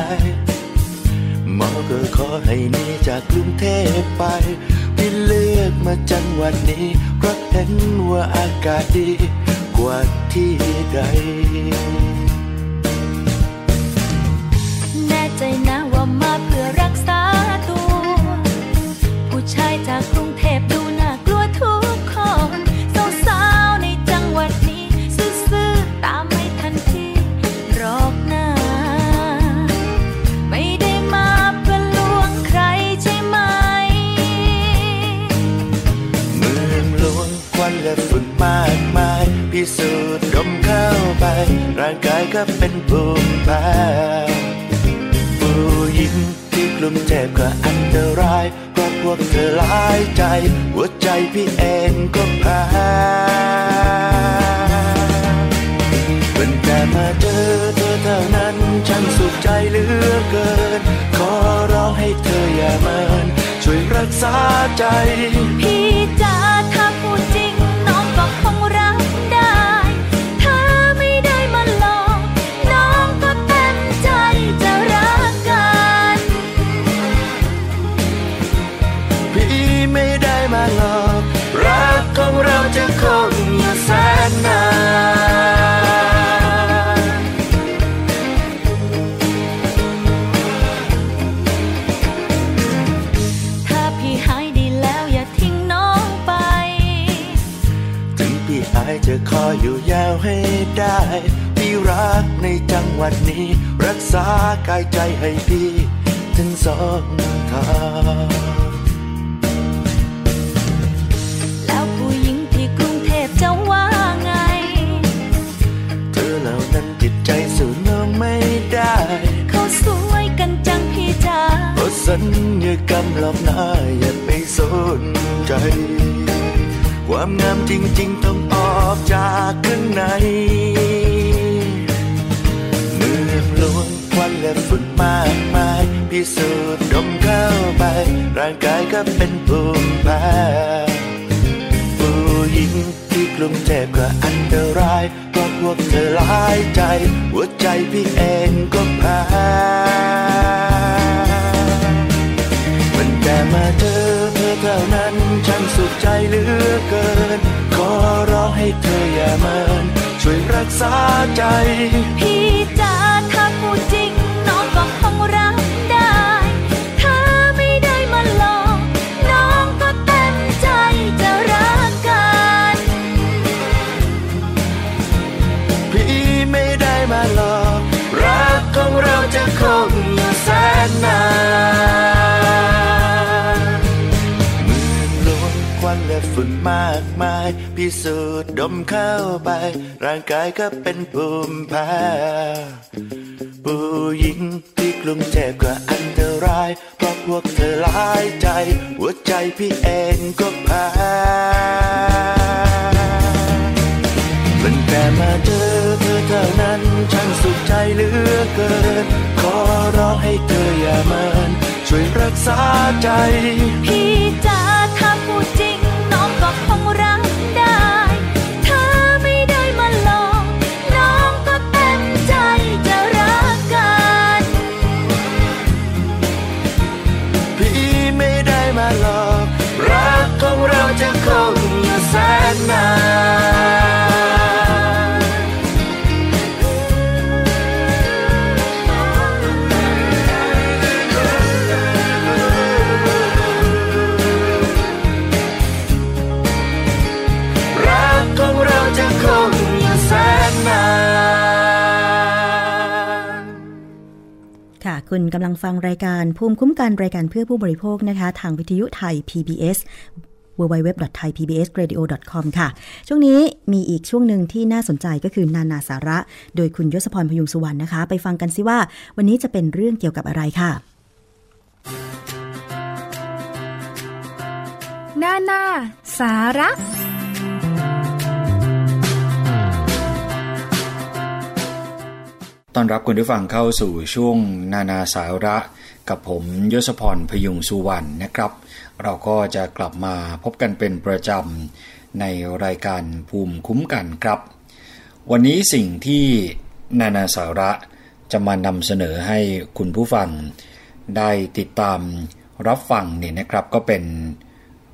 หมอก็ขอให้หนีจากกรุงเทพไปที่เลือกมาจังหวัดนี้เพราะเห็นว่าอากาศดีกว่าที่ใดายพิสูจน์ดมเข้าไป ร่างกายก็เป็นภูมิแพ้ผู้หญิงที่กลุ่มเจ็บก็อันตรายเพราะพวกเธอหลายใจ หัวใจพี่เองก็แพ้เป็นแต่มาเจอเธอเท่านั้นฉันสุขใจเหลือเกิน ขอร้องให้เธออย่าเมินช่วยรักษาใจ พี่จ๋า ให้ได้ พี่รักในจังหวัดนี้ รักษากายใจให้พี่ถึงสองทางแล้วผู้หญิงที่กรุงเทพจะว่าไง เธอเหล่านั้นจิตใจสู้น้องไม่ได้ เขาสวยกันจังพี่จ๋าเพราะสัญญากรรมหลอกหน้าอย่าไปสนใจ ความงามจริงๆต้องออกจากข้างในเมืองหลวงควันและฝุ่นมากมายพิสูจน์ดมเข้าไป ร่างกายก็เป็นภูมิแพ้ผู้หญิงที่กรุงเทพก็อันตรายเพราะพวกเธอหลายใจ หัวใจพี่เองก็แพ้มันแต่มาเจอ ใจเหลือเกิน ขอร้องให้เธออย่าเมินช่วยรักษาใจ พี่จ๋าถ้าพูดจริง น้องก็คงรักได้ ถ้าไม่ได้มาหลอกน้องก็เต็มใจจะรักกัน พี่ไม่ได้มาหลอก รักของเราจะคงอยู่แสนนาน ฝุ่นมากมาย พิสูจน์ดมเข้าไป ร่างกายก็เป็นภูมิแพ้ผู้หญิงที่กรุงเทพก็อันตราย เพราะพวกเธอหลายใจ หัวใจพี่เองก็แพ้มันแต่มาเจอเธอเท่านั้นฉันสุขใจเหลือเกิน ขอร้องให้เธออย่าเมินช่วยรักษาใจ พี่จ๋า รักได้ถ้าไม่ได้มาหลอกน้องก็เต็มใจจะรักกันพี่ไม่ได้มาหลอกรักของเราจะคงอยู่แสนนาน คุณกำลังฟังรายการภูมิคุ้มกันรายการเพื่อผู้บริโภคนะคะ ทางวิทยุไทย PBS www.thaipbsradio.com ค่ะ ช่วงนี้มีอีกช่วงหนึ่งที่น่าสนใจก็คือนานาสาระ โดยคุณยศพรพยุงสุวรรณนะคะ ไปฟังกันซิว่า วันนี้จะเป็นเรื่องเกี่ยวกับอะไรค่ะ นานาสาระ ต้อนรับคุณผู้ฟังเข้าสู่ช่วงนานาสาระกับผมยศพรพยุงสุวรรณนะครับ เราก็จะกลับมาพบกันเป็นประจำในรายการภูมิคุ้มกันครับ วันนี้สิ่งที่นานาสาระจะมานำเสนอให้คุณผู้ฟัง ได้ติดตามรับฟังเนี่ยนะครับก็เป็น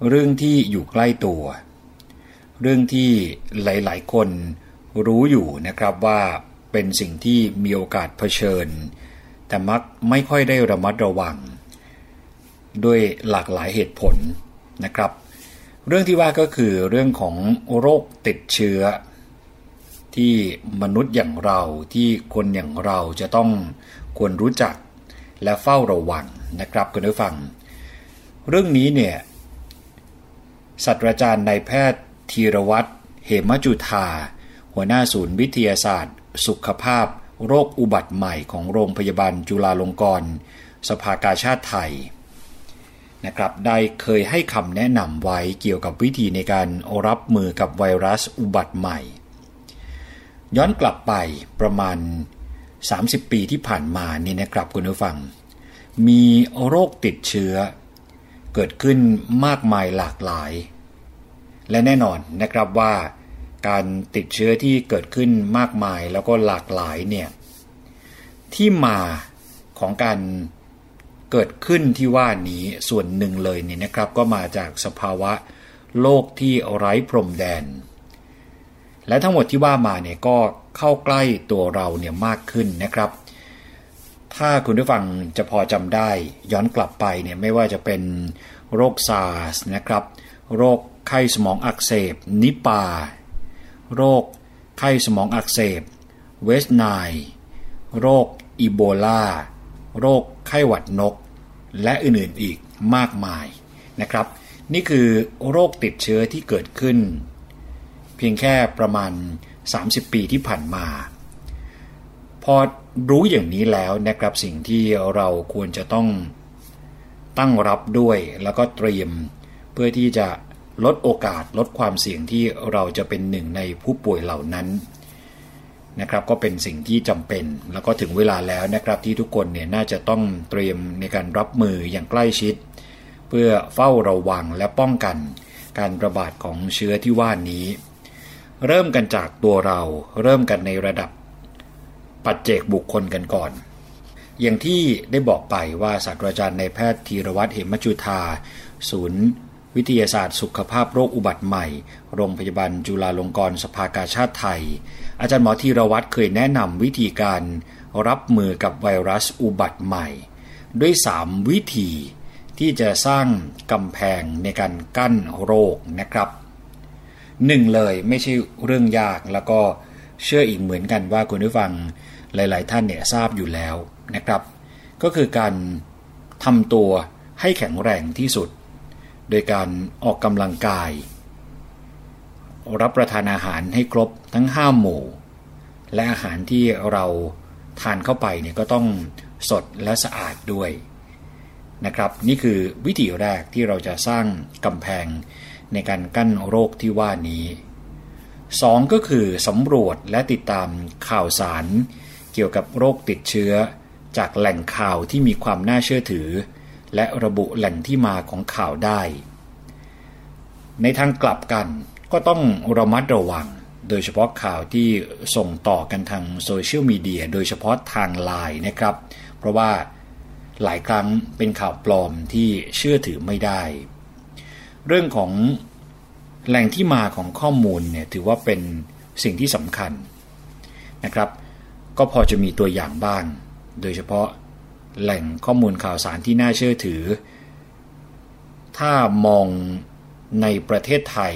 เรื่องที่อยู่ใกล้ตัว เรื่องที่หลาย ๆ คนรู้อยู่นะครับว่า เป็นสิ่งที่มีโอกาสเผชิญ แต่มักไม่ค่อยได้ระมัดระวัง ด้วยหลากหลายเหตุผลนะครับ เรื่องที่ว่าก็คือเรื่องของโรคติดเชื้อ ที่มนุษย์อย่างเราที่คนอย่างเราจะต้องควรรู้จักและเฝ้าระวังนะครับคุณผู้ฟัง เรื่องนี้เนี่ยศาสตราจารย์นายแพทย์ธีรวัตรเหมจุธา หัวหน้าศูนย์วิทยาศาสตร์ สุขภาพโรคอุบัติใหม่ของโรงพยาบาลจุฬาลงกรณ์สภากาชาติไทยนะครับได้เคยให้คำแนะนำไว้เกี่ยวกับวิธีในการรับมือกับไวรัสอุบัติใหม่ ย้อนกลับไปประมาณ 30 ปีที่ผ่านมานี่นะครับคุณผู้ฟัง มีโรคติดเชื้อ เกิดขึ้นมากมายหลากหลาย และแน่นอนนะครับว่า การติดเชื้อที่เกิดขึ้นมากมายแล้วก็หลากหลายเนี่ยที่มาของการเกิดขึ้นที่ว่านี้ส่วนหนึ่งเลยเนี่ยนะครับ ก็มาจากสภาวะโลกที่ไร้พรมแดน และทั้งหมดที่ว่ามาเนี่ยก็เข้าใกล้ตัวเราเนี่ยมากขึ้นนะครับ ถ้าคุณผู้ฟังจะพอจำได้ย้อนกลับไปเนี่ยไม่ว่าจะเป็นโรคซาร์สนะครับ โรคไข้สมองอักเสบนิปา โรคไข้สมองอักเสบ เวสไนโรคอีโบลา โรคไข้หวัดนก และอื่นๆอีกมากมายนะครับ นี่คือโรคติดเชื้อที่เกิดขึ้น เพียงแค่ประมาณ 30 ปีที่ผ่านมา พอรู้อย่างนี้แล้วนะครับสิ่งที่เราควรจะต้องตั้งรับด้วยแล้วก็เตรียม เพื่อที่จะ ลดโอกาสลดความเสี่ยงที่เราจะเป็นหนึ่งในผู้ป่วยเหล่านั้นนะครับก็เป็นสิ่งที่จำเป็น แล้วก็ถึงเวลาแล้วนะครับที่ทุกคนเนี่ยน่าจะต้องเตรียมในการรับมืออย่างใกล้ชิด เพื่อเฝ้าระวังและป้องกันการระบาดของเชื้อที่ว่านี้ เริ่มกันจากตัวเราเริ่มกันในระดับ ปัจเจกบุคคลกันก่อน อย่างที่ได้บอกไปว่าศาสตราจารย์ในแพทย์ธีรวัตรเหมจุธาศูนย์ วิทยาศาสตร์สุขภาพโรคอุบัติใหม่ โรงพยาบาลจุฬาลงกรณ์สภากาชาติไทย อาจารย์หมอธีรวัตรเคยแนะนำวิธีการรับมือกับไวรัสอุบัติใหม่ ด้วย 3 วิธีที่จะสร้างกำแพงในการกั้นโรคนะครับหนึ่งเลยไม่ใช่เรื่องยากแล้วก็เชื่ออีกเหมือนกันว่าคุณผู้ฟังหลาย ๆ ท่านเนี่ยทราบอยู่แล้วนะครับ ก็คือการทำตัวให้แข็งแรงที่สุด โดยการออกกำลังกาย รับประทานอาหารให้ครบทั้งห้าหมู่ และอาหารที่เราทานเข้าไปเนี่ยก็ต้องสดและสะอาดด้วยนะครับนี่คือวิธีแรกที่เราจะสร้างกำแพงในการกั้นโรคที่ว่านี้สองก็คือสำรวจและติดตามข่าวสาร เกี่ยวกับโรคติดเชื้อ จากแหล่งข่าวที่มีความน่าเชื่อถือ และระบุแหล่งที่มาของข่าวได้ ในทางกลับกันก็ต้องระมัดระวัง โดยเฉพาะข่าวที่ส่งต่อกันทางโซเชียลมีเดียโดยเฉพาะทางไลน์นะครับ เพราะว่าหลายครั้งเป็นข่าวปลอมที่เชื่อถือไม่ได้ เรื่องของแหล่งที่มาของข้อมูลเนี่ยถือว่าเป็นสิ่งที่สำคัญนะครับ ก็พอจะมีตัวอย่างบ้าง โดยเฉพาะ แหล่งข้อมูลข่าวสารที่น่าเชื่อถือ ถ้ามองในประเทศไทย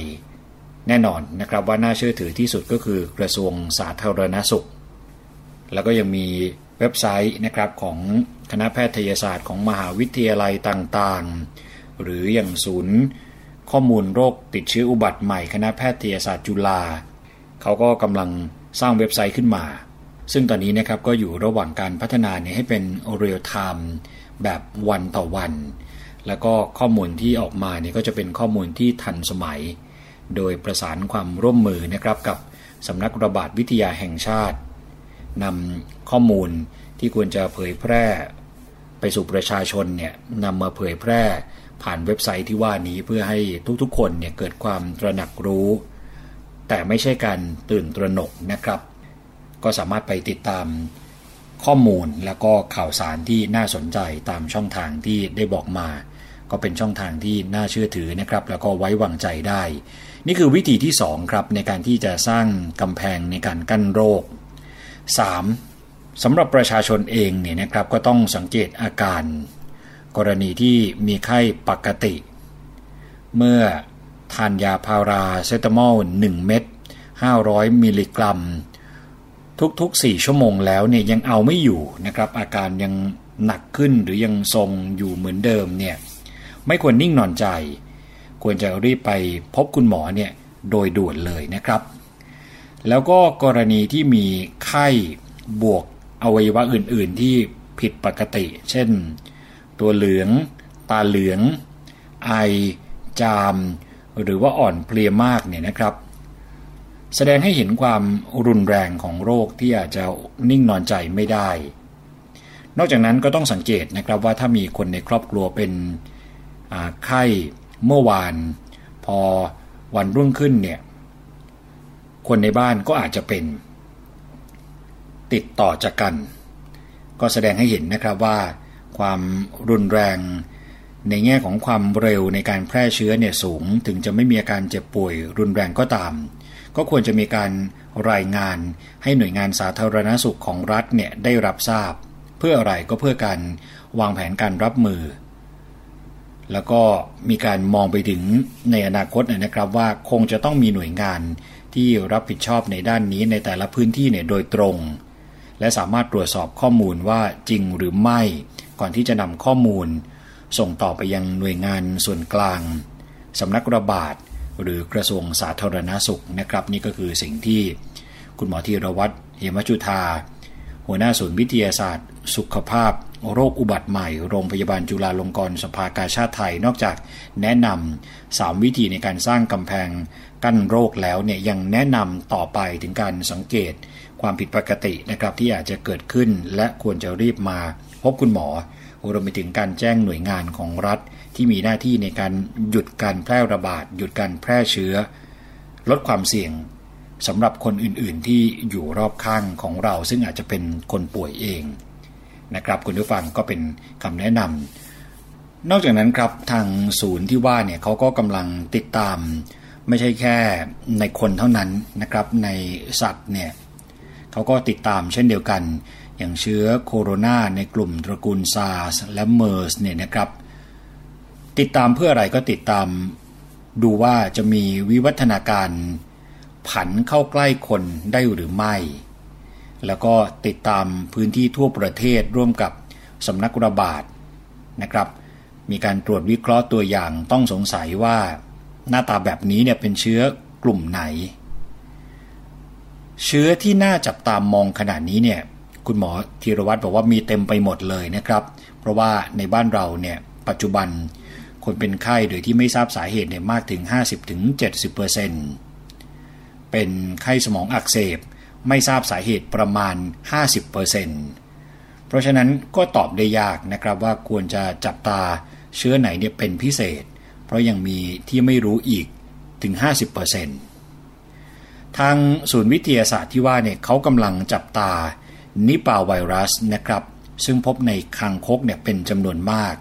แน่นอนนะครับว่าน่าเชื่อถือที่สุดก็คือกระทรวงสาธารณสุข แล้วก็ยังมีเว็บไซต์นะครับของคณะแพทยศาสตร์ของมหาวิทยาลัยต่างๆ หรืออย่างศูนย์ ข้อมูลโรคติดเชื้ออุบัติใหม่ คณะแพทยศาสตร์จุฬาเขาก็กำลังสร้างเว็บไซต์ขึ้นมา ซึ่งตอนนี้นะครับก็อยู่ระหว่างการพัฒนาเนี่ยให้เป็นเรียลไทม์แบบวันต่อวัน แล้วก็ข้อมูลที่ออกมาเนี่ยก็จะเป็นข้อมูลที่ทันสมัย โดยประสานความร่วมมือนะครับกับสำนักระบาดวิทยาแห่งชาตินำข้อมูลที่ควรจะเผยแพร่ ไปสู่ประชาชนเนี่ยนำมาเผยแพร่ผ่านเว็บไซต์ที่ว่านี้เพื่อให้ทุกๆคนเนี่ยเกิดความตระหนักรู้ แต่ไม่ใช่การตื่นตระหนกนะครับ ก็สามารถไปติดตามข้อมูลแล้วก็ข่าวสารที่น่าสนใจตามช่องทางที่ได้บอกมา ก็เป็นช่องทางที่น่าเชื่อถือนะครับ แล้วก็ไว้วางใจได้ นี่คือวิธีที่2ครับในการที่จะสร้างกำแพงในการกั้นโรค 3. สำหรับประชาชนเองเนี่ยนะครับก็ต้องสังเกตอาการ กรณีที่มีไข้ปกติ เมื่อทานยาพาราเซตามอล1เม็ด500 มิลลิกรัม ทุกๆ 4 ชั่วโมงแล้วเนี่ยยังเอาไม่อยู่นะครับ อาการยังหนักขึ้นหรือยังทรงอยู่เหมือนเดิมเนี่ยไม่ควรนิ่งนอนใจ ควรจะรีบไปพบคุณหมอเนี่ยโดยด่วนเลยนะครับ แล้วก็กรณีที่มีไข้บวกอวัยวะอื่น ๆ ที่ผิดปกติ เช่น ตัวเหลือง ตาเหลือง ไอ จาม หรือว่าอ่อนเพลียมากเนี่ยนะครับ แสดงให้เห็นความรุนแรงของโรคที่อาจจะนิ่งนอนใจไม่ได้ นอกจากนั้นก็ต้องสังเกตนะครับว่าถ้ามีคนในครอบครัวเป็นไข้เมื่อวาน พอวันรุ่งขึ้นเนี่ยคนในบ้านก็อาจจะเป็น ติดต่อจากกัน ก็แสดงให้เห็นนะครับว่า ความรุนแรงในแง่ของความเร็วในการแพร่เชื้อเนี่ยสูง ถึงจะไม่มีอาการเจ็บป่วยรุนแรงก็ตาม ก็ควรจะมีการรายงานให้หน่วยงานสาธารณสุขของรัฐเนี่ยได้รับทราบ เพื่ออะไรก็เพื่อการวางแผนการรับมือ แล้วก็มีการมองไปถึงในอนาคตนะครับว่าคงจะต้องมีหน่วยงานที่รับผิดชอบในด้านนี้ในแต่ละพื้นที่เนี่ยโดยตรง และสามารถตรวจสอบข้อมูลว่าจริงหรือไม่ ก่อนที่จะนำข้อมูล ส่งต่อไปยังหน่วยงานส่วนกลางสำนักระบาด หรือกระทรวงสาธารณาสุขนะครับ นี่ก็คือสิ่งที่คุณหมอธีรวัตรเหมจุธาหัวหน้าศูนย์วิทยาศาสตร์ สุขภาพ โรคอุบัติใหม่ โรงพยาบาลจุฬาลงกรณ์สภากาชาติไทย นอกจากแนะนำสามวิธีในการสร้างกำแพงกั้นโรคแล้วเนี่ยยังแนะนำต่อไปถึงการสังเกตความผิดปกตินะครับที่อาจจะเกิดขึ้นและควรจะรีบมาพบคุณหมอรวมไปถึงการแจ้งหน่วยงานของรัฐ ที่มีหน้าที่ในการหยุดการแพร่ระบาด หยุดการแพร่เชื้อ ลดความเสี่ยงสำหรับคนอื่นๆ ที่อยู่รอบข้างของเรา ซึ่งอาจจะเป็นคนป่วยเองนะครับ คุณผู้ฟังก็เป็นคำแนะนำนอกจากนั้นครับทางศูนย์ที่ว่าเนี่ยเขาก็กำลังติดตาม ไม่ใช่แค่ในคนเท่านั้นนะครับ ในสัตว์เนี่ยเขาก็ติดตามเช่นเดียวกัน อย่างเชื้อโคโรนาในกลุ่มตระกูลซาร์สและเมอร์สเนี่ยนะครับ ติดตามเพื่ออะไรก็ติดตาม ดูว่าจะมีวิวัฒนาการ ผันเข้าใกล้คนได้หรือไม่ แล้วก็ติดตามพื้นที่ทั่วประเทศร่วมกับสำนักระบาดนะครับ มีการตรวจวิเคราะห์ตัวอย่างต้องสงสัยว่า หน้าตาแบบนี้เนี่ยเป็นเชื้อกลุ่มไหน เชื้อที่น่าจับตามมองขนาดนี้เนี่ยคุณหมอธีรวัตรบอกว่ามีเต็มไปหมดเลยนะครับ เพราะว่าในบ้านเราเนี่ยปัจจุบัน คนเป็นไข้โดยที่ไม่ทราบสาเหตุเนี่ยมากถึง 50-70%เป็นไข้สมองอักเสบไม่ทราบสาเหตุประมาณ 50%เพราะฉะนั้นก็ตอบได้ยากนะครับว่าควรจะจับตาเชื้อไหนเนี่ยเป็นพิเศษ เพราะยังมีที่ไม่รู้อีกถึง 50%ทางศูนย์วิทยาศาสตร์ที่ว่าเนี่ยเขากำลังจับตานิปาไวรัสนะครับ ซึ่งพบในคางคกเนี่ยเป็นจำนวนมาก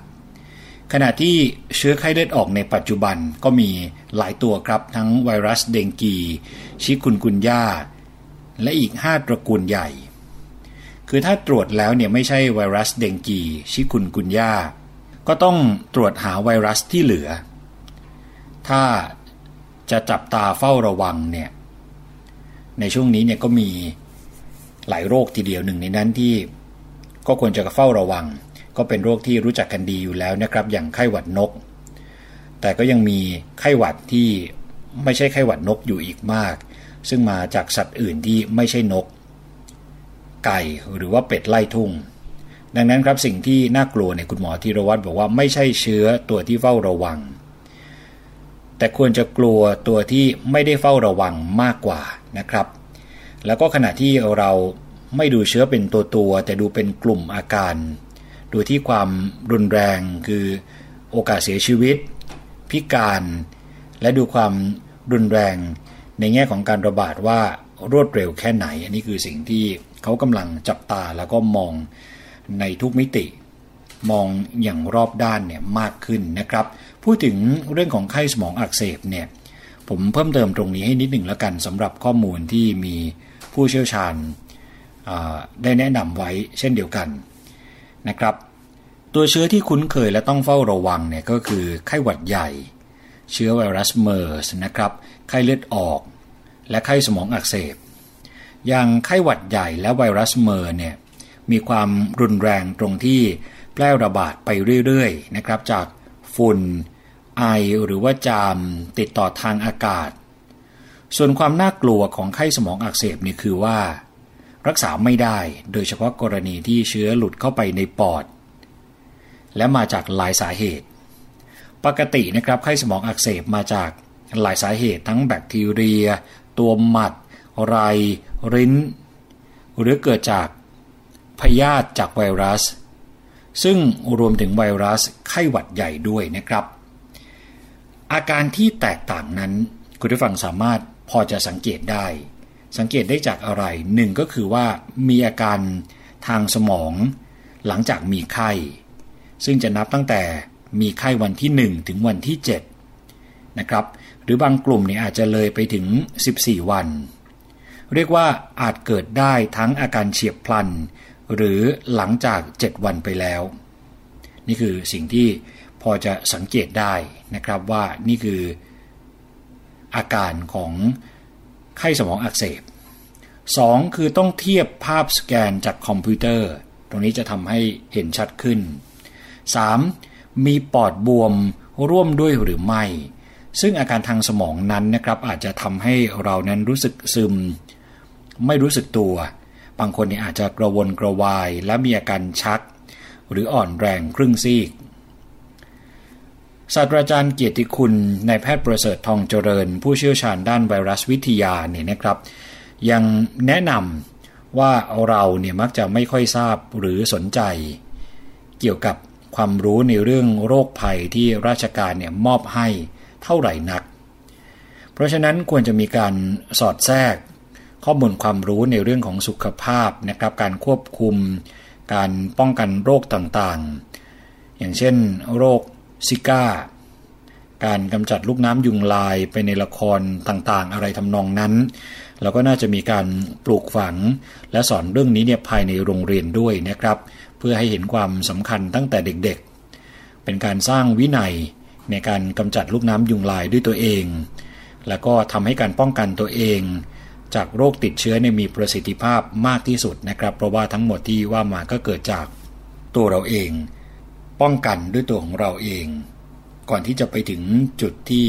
ขณะที่เชื้อไข้เลือดออกในปัจจุบันก็มีหลายตัวครับทั้งไวรัสเดงกี ชิคุนกุนย่าและอีก 5 ตระกูลใหญ่ คือถ้าตรวจแล้วเนี่ยไม่ใช่ไวรัสเดงกี ชิคุนกุนย่าก็ต้องตรวจหาไวรัสที่เหลือ ถ้าจะจับตาเฝ้าระวังเนี่ยในช่วงนี้เนี่ยก็มีหลายโรคทีเดียวหนึ่งในนั้นที่ก็ควรจะเฝ้าระวัง ก็เป็นโรคที่รู้จักกันดีอยู่แล้วนะครับ อย่างไข้หวัดนก แต่ก็ยังมีไข้หวัดที่ไม่ใช่ไข้หวัดนกอยู่อีกมาก ซึ่งมาจากสัตว์อื่นที่ไม่ใช่นก ไก่หรือว่าเป็ดไล่ทุ่ง ดังนั้นครับสิ่งที่น่ากลัวเนี่ยคุณหมอธีรวัตรบอกว่าไม่ใช่เชื้อตัวที่เฝ้าระวัง แต่ควรจะกลัวตัวที่ไม่ได้เฝ้าระวังมากกว่านะครับ แล้วก็ขณะที่เราไม่ดูเชื้อเป็นตัวตัวแต่ดูเป็นกลุ่มอาการ ดูที่ความรุนแรงคือโอกาสเสียชีวิต พิการ และดูความรุนแรงในแง่ของการระบาดว่ารวดเร็วแค่ไหน อันนี้คือสิ่งที่เขากำลังจับตาแล้วก็มองในทุกมิติ มองอย่างรอบด้านเนี่ยมากขึ้นนะครับ พูดถึงเรื่องของไข้สมองอักเสบเนี่ยผมเพิ่มเติมตรงนี้ให้นิดหนึ่งแล้วกันสำหรับข้อมูลที่มีผู้เชี่ยวชาญได้แนะนำไว้เช่นเดียวกัน นะครับ ตัวเชื้อที่คุ้นเคยและต้องเฝ้าระวังเนี่ยก็คือไข้หวัดใหญ่ เชื้อไวรัสเมอร์สนะครับไข้เลือดออก และไข้สมองอักเสบ อย่างไข้หวัดใหญ่และไวรัสเมอร์เนี่ยมีความรุนแรงตรงที่แพร่ระบาดไปเรื่อยๆนะครับ จากฝุ่นไอหรือว่าจามติดต่อทางอากาศ ส่วนความน่ากลัวของไข้สมองอักเสบนี่คือว่า รักษาไม่ได้ โดยเฉพาะกรณีที่เชื้อหลุดเข้าไปในปอด และมาจากหลายสาเหตุ ปกตินะครับไข้สมองอักเสบมาจากหลายสาเหตุทั้งแบคทีเรีย ตัวหมัด ไร ริ้น หรือเกิดจากพยาธิจากไวรัส ซึ่งรวมถึงไวรัสไข้หวัดใหญ่ด้วยนะครับ อาการที่แตกต่างนั้น คุณผู้ฟังสามารถพอจะสังเกตได้ สังเกตได้จากอะไรหนึ่งก็คือว่ามีอาการทางสมองหลังจากมีไข้ ซึ่งจะนับตั้งแต่มีไข้วันที่ 1 ถึงวันที่ 7 นะครับ หรือบางกลุ่มเนี่ยอาจจะเลยไปถึง 14 วัน เรียกว่าอาจเกิดได้ทั้งอาการเฉียบพลัน หรือหลังจาก 7 วันไปแล้ว นี่คือสิ่งที่พอจะสังเกตได้นะครับว่านี่คืออาการของ ไข้สมองอักเสบ 2. คือต้องเทียบภาพสแกนจากคอมพิวเตอร์ ตรงนี้จะทำให้เห็นชัดขึ้น 3. มีปอดบวมร่วมด้วยหรือไม่ ซึ่งอาการทางสมองนั้นนะครับอาจจะทำให้เรานั้นรู้สึกซึม ไม่รู้สึกตัว บางคนเนี่ยอาจจะกระวนกระวายและมีอาการชัก หรืออ่อนแรงครึ่งซีก ศาสตราจารย์เกียรติคุณนายแพทย์ประเสริฐทองเจริญ ผู้เชี่ยวชาญด้านไวรัสวิทยาเนี่ยนะครับ ยังแนะนำว่าเราเนี่ยมักจะไม่ค่อยทราบหรือสนใจ เกี่ยวกับความรู้ในเรื่องโรคภัยที่ราชการเนี่ยมอบให้เท่าไหร่นัก เพราะฉะนั้นควรจะมีการสอดแทรก ข้อมูลความรู้ในเรื่องของสุขภาพนะครับ การควบคุม การป้องกันโรคต่างๆ อย่างเช่น โรค ซิก้า การกำจัดลูกน้ำยุงลายไปในละครต่างๆ อะไรทำนองนั้น แล้วก็น่าจะมีการปลูกฝัง และสอนเรื่องนี้เนี่ยภายในโรงเรียนด้วยนะครับ เพื่อให้เห็นความสำคัญตั้งแต่เด็กๆ เป็นการสร้างวินัยในการกำจัดลูกน้ำยุงลายด้วยตัวเอง แล้วก็ทำให้การป้องกันตัวเองจากโรคติดเชื้อเนี่ยมีประสิทธิภาพมากที่สุดนะครับ เพราะว่าทั้งหมดที่ว่ามาก็เกิดจากตัวเราเอง ป้องกันด้วยตัวของเราเอง ก่อนที่จะไปถึงจุดที่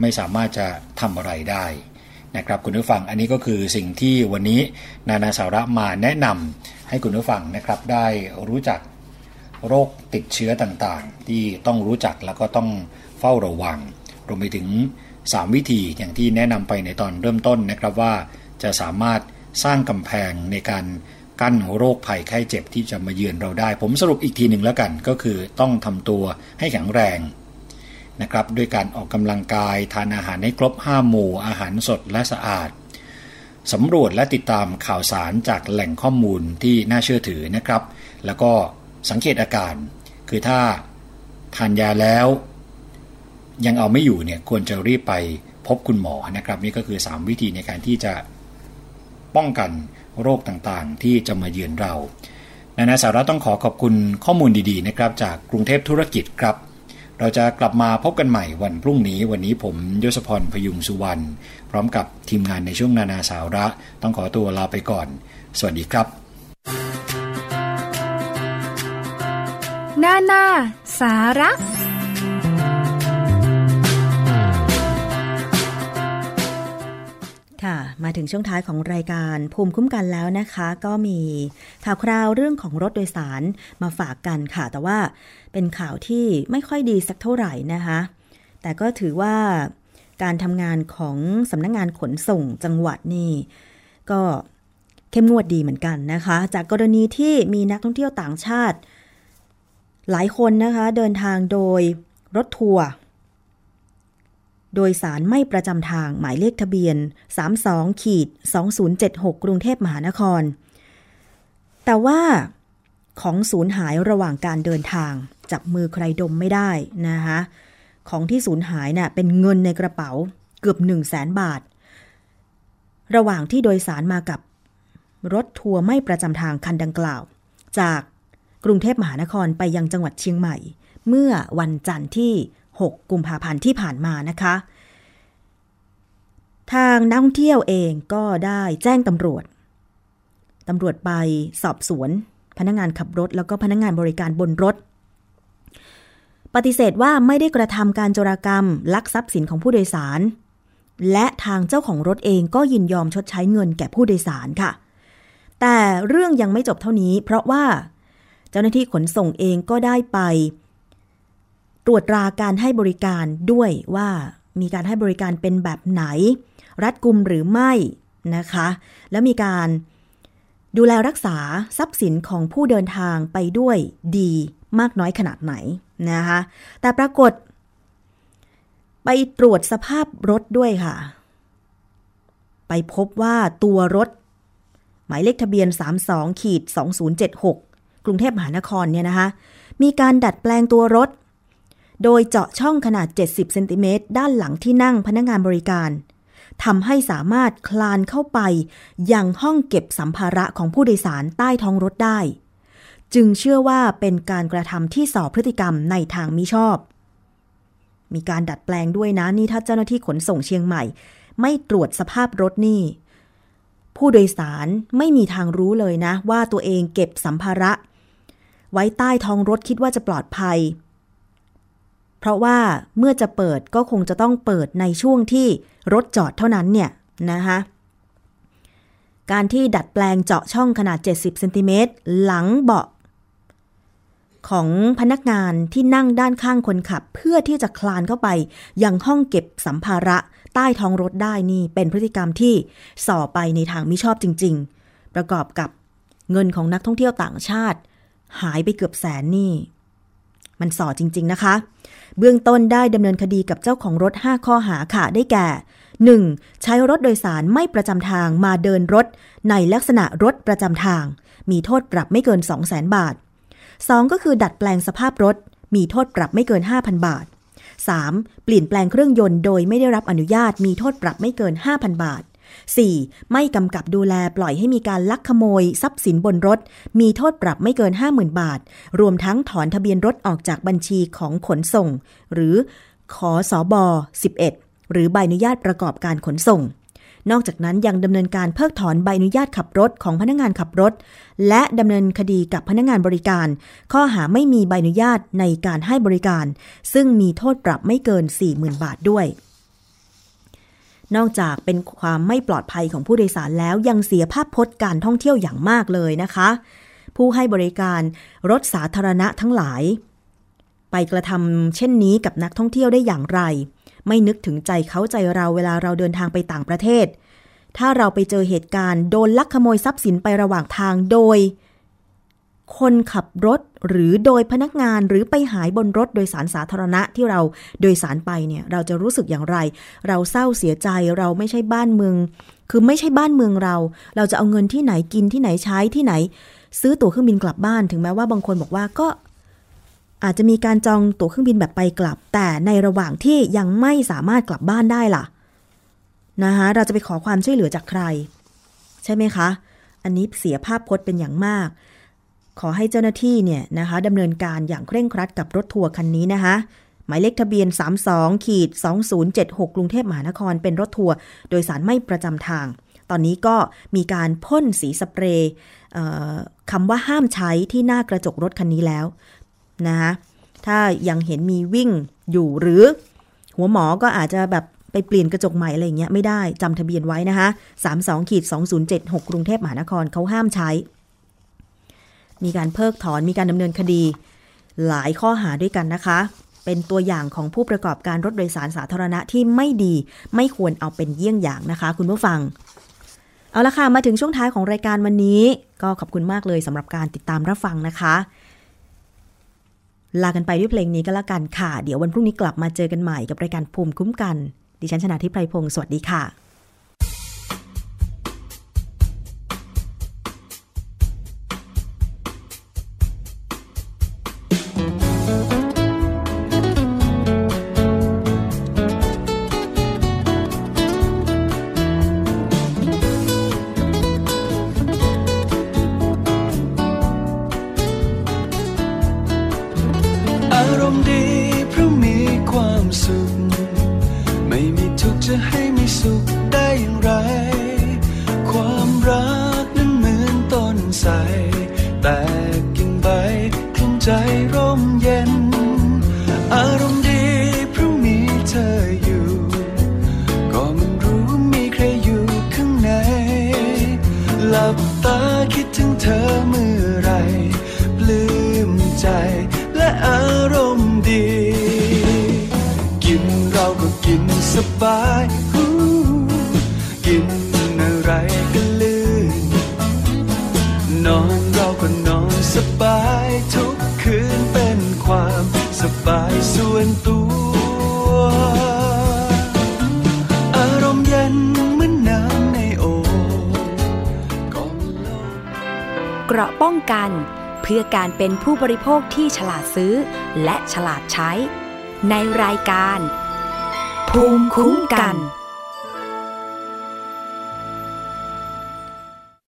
ไม่สามารถจะทำอะไรได้นะครับคุณผู้ฟังอันนี้ก็คือสิ่งที่วันนี้นานาสาระมาแนะนำให้คุณผู้ฟังนะครับได้รู้จักโรคติดเชื้อต่างๆ ที่ต้องรู้จักแล้วก็ต้องเฝ้าระวัง รวมไปถึง 3 วิธีอย่างที่แนะนำไปในตอนเริ่มต้นนะครับว่าจะสามารถสร้างกำแพงในการ กั้นโรคภัยไข้เจ็บที่จะมาเยือนเราได้ ผมสรุปอีกทีหนึ่งแล้วกัน ก็คือต้องทำตัวให้แข็งแรงนะครับด้วยการออกกำลังกายทานอาหารให้ครบ 5 หมู่ อาหารสดและสะอาดสำรวจและติดตามข่าวสารจากแหล่งข้อมูลที่น่าเชื่อถือนะครับ แล้วก็สังเกตอาการ คือถ้าทานยาแล้ว ยังเอาไม่อยู่เนี่ยควรจะรีบไปพบคุณหมอนะครับ นี่ก็คือ 3 วิธีในการที่จะป้องกัน โรคต่างๆ ที่จะมาเยือนเรานานาสาระต้องขอขอบคุณข้อมูลดีๆนะครับ จากกรุงเทพธุรกิจครับ เราจะกลับมาพบกันใหม่วันพรุ่งนี้ วันนี้ผมยศพรพยุงสุวรรณพร้อมกับทีมงานในช่วงนานาสาระ ต้องขอตัวลาไปก่อน สวัสดีครับ นานาสาระ ค่ะ มาถึงช่วงท้ายของรายการภูมิคุ้มกันแล้วนะคะ ก็มีข่าวคราวเรื่องของรถโดยสารมาฝากกันค่ะ แต่ว่าเป็นข่าวที่ไม่ค่อยดีสักเท่าไหร่นะคะ แต่ก็ถือว่าการทำงานของสำนักงงานขนส่งจังหวัดนี่ ก็เข้มงวดดีเหมือนกันนะคะ จากกรณีที่มีนักท่องเที่ยวต่างชาติ หลายคนนะคะ เดินทางโดยรถทัวร์ โดยสารไม่ประจำทางหมายเลขทะเบียน 32ขีด2076 กรุงเทพมหานคร แต่ว่าของสูญหายระหว่างการเดินทาง จับมือใครดมไม่ได้นะคะของที่สูญหายน่ะเป็นเงินในกระเป๋าเกือบ 1 0 0 0 0แสนบาท ระหว่างที่โดยสารมากับรถทัวร์ไม่ประจำทางคันดังกล่าว จากกรุงเทพมหานครไปยังจังหวัดเชียงใหม่ เมื่อวันจันทร์ที่ 6 กุมภาพันธ์ที่ผ่านมานะคะ ทางนักท่องเที่ยวเองก็ได้แจ้งตำรวจตำรวจไปสอบสวน พนักงานขับรถ แล้วก็พนักงานบริการบนรถ ปฏิเสธว่าไม่ได้กระทำการโจรกรรม ลักทรัพย์สินของผู้โดยสาร และทางเจ้าของรถเองก็ยินยอมชดใช้เงินแก่ผู้โดยสารค่ะ แต่เรื่องยังไม่จบเท่านี้ เพราะว่า เจ้าหน้าที่ขนส่งเองก็ได้ไป ตรวจตราการให้บริการด้วยว่ามีการให้บริการเป็นแบบไหน รัดกุมหรือไม่นะคะ แล้วมีการดูแลรักษาทรัพย์สินของผู้เดินทางไปด้วยดีมากน้อยขนาดไหนนะคะ แต่ปรากฏ ไปตรวจสภาพรถด้วยค่ะ ไปพบว่าตัวรถ หมายเลขทะเบียน 32ขีด2076 กรุงเทพมหานครเนี่ยนะคะ มีการดัดแปลงตัวรถ โดยเจาะช่องขนาด 70 เซนติเมตรด้านหลังที่นั่งพนักงานบริการทำให้สามารถคลานเข้าไป ยังห้องเก็บสัมภาระของผู้โดยสารใต้ท้องรถได้ จึงเชื่อว่าเป็นการกระทำที่สอบพฤติกรรมในทางมิชอบ มีการดัดแปลงด้วยนะนี่ถ้าเจ้าหน้าที่ขนส่งเชียงใหม่ ไม่ตรวจสภาพรถนี่ ผู้โดยสารไม่มีทางรู้เลยนะ ว่าตัวเองเก็บสัมภาระ ไว้ใต้ท้องรถคิดว่าจะปลอดภัย เพราะว่าเมื่อจะเปิดก็คงจะต้องเปิดในช่วงที่รถจอดเท่านั้นเนี่ยนะคะการที่ดัดแปลงเจาะช่องขนาด 70เซนติเมตรหลังเบาะ ของพนักงานที่นั่งด้านข้างคนขับ เพื่อที่จะคลานเข้าไป ยังห้องเก็บสัมภาระใต้ท้องรถได้นี่ เป็นพฤติกรรมที่ส่อไปในทางมิชอบจริง ๆ ประกอบกับเงินของนักท่องเที่ยวต่างชาติ หายไปเกือบแสนนี่ มันส่อจริง ๆ นะคะ เบื้องต้นได้ดำเนินคดีกับเจ้าของรถ 5 ข้อหาค่ะ ได้แก่ 1. ใช้รถโดยสารไม่ประจำทางมาเดินรถ ในลักษณะรถประจำทาง มีโทษปรับไม่เกิน 200,000 บาท 2. ก็คือดัดแปลงสภาพรถ มีโทษปรับไม่เกิน 5,000 บาท 3. เปลี่ยนแปลงเครื่องยนต์โดยไม่ได้รับอนุญาตมีโทษปรับไม่เกิน 5,000 บาท 4. ไม่กำกับดูแลปล่อยให้มีการลักขโมย ทรัพย์สินบนรถ มีโทษปรับไม่เกิน 50,000 บาท รวมทั้งถอนทะเบียนรถออกจากบัญชีของขนส่ง หรือขอสอบอ11 หรือใบอนุญาตประกอบการขนส่ง นอกจากนั้นยังดำเนินการเพิกถอนใบอนุญาตขับรถของพนักงานขับรถ และดำเนินคดีกับพนักงานบริการ ข้อหาไม่มีใบอนุญาตในการให้บริการ ซึ่งมีโทษปรับไม่เกิน 40,000 บาทด้วย นอกจากเป็นความไม่ปลอดภัยของผู้โดยสารแล้วยังเสียภาพพจน์การท่องเที่ยวอย่างมากเลยนะคะ ผู้ให้บริการรถสาธารณะทั้งหลาย ไปกระทำเช่นนี้กับนักท่องเที่ยวได้อย่างไร ไม่นึกถึงใจเขาใจเราเวลาเราเดินทางไปต่างประเทศ ถ้าเราไปเจอเหตุการณ์โดนลักขโมยทรัพย์สินไประหว่างทางโดย คนขับรถหรือโดยพนักงานหรือไปหายบนรถโดยสารสาธารณะที่เราโดยสารไปเนี่ยเราจะรู้สึกอย่างไร เราเศร้าเสียใจเราไม่ใช่บ้านเมือง คือไม่ใช่บ้านเมืองเรา เราจะเอาเงินที่ไหนกินที่ไหนใช้ที่ไหน ซื้อตั๋วเครื่องบินกลับบ้านถึงแม้ว่าบางคนบอกว่าก็ อาจจะมีการจองตั๋วเครื่องบินแบบไปกลับ แต่ในระหว่างที่ยังไม่สามารถกลับบ้านได้ล่ะนะคะเราจะไปขอความช่วยเหลือจากใคร ใช่ไหมคะ อันนี้เสียภาพพจน์เป็นอย่างมาก ขอให้เจ้าหน้าที่เนี่ยนะคะดำเนินการอย่างเคร่งครัดกับรถทัวร์คันนี้นะคะ หมายเลขทะเบียน 32ขีด2076 กรุงเทพมหานครเป็นรถทัวร์โดยสารไม่ประจำทาง ตอนนี้ก็มีการพ่นสีสเปรย์คำว่าห้ามใช้ที่หน้ากระจกรถคันนี้แล้วนะคะถ้ายังเห็นมีวิ่งอยู่หรือ หัวหมอก็อาจจะแบบไปเปลี่ยนกระจกใหม่อะไรเงี้ยไม่ได้จำทะเบียนไว้นะคะ32ขีด2076 กรุงเทพมหานครเขาห้ามใช้ มีการเพิกถอนมีการดำเนินคดี หลายข้อหาด้วยกันนะคะ เป็นตัวอย่างของผู้ประกอบการรถโดยสารสาธารณะที่ไม่ดี ไม่ควรเอาเป็นเยี่ยงอย่างนะคะ คุณผู้ฟัง เอาละค่ะ มาถึงช่วงท้ายของรายการวันนี้ ก็ขอบคุณมากเลยสำหรับการติดตามรับฟังนะคะ ลากันไปด้วยเพลงนี้ก็แล้วกันค่ะ เดี๋ยววันพรุ่งนี้กลับมาเจอกันใหม่กับรายการภูมิคุ้มกัน ดิฉันชนะทิพไพรพงศ์สวัสดีค่ะ ภคที่ฉลาดซื้อ และฉลาดใช้ ในรายการ ภูมิคุ้มกัน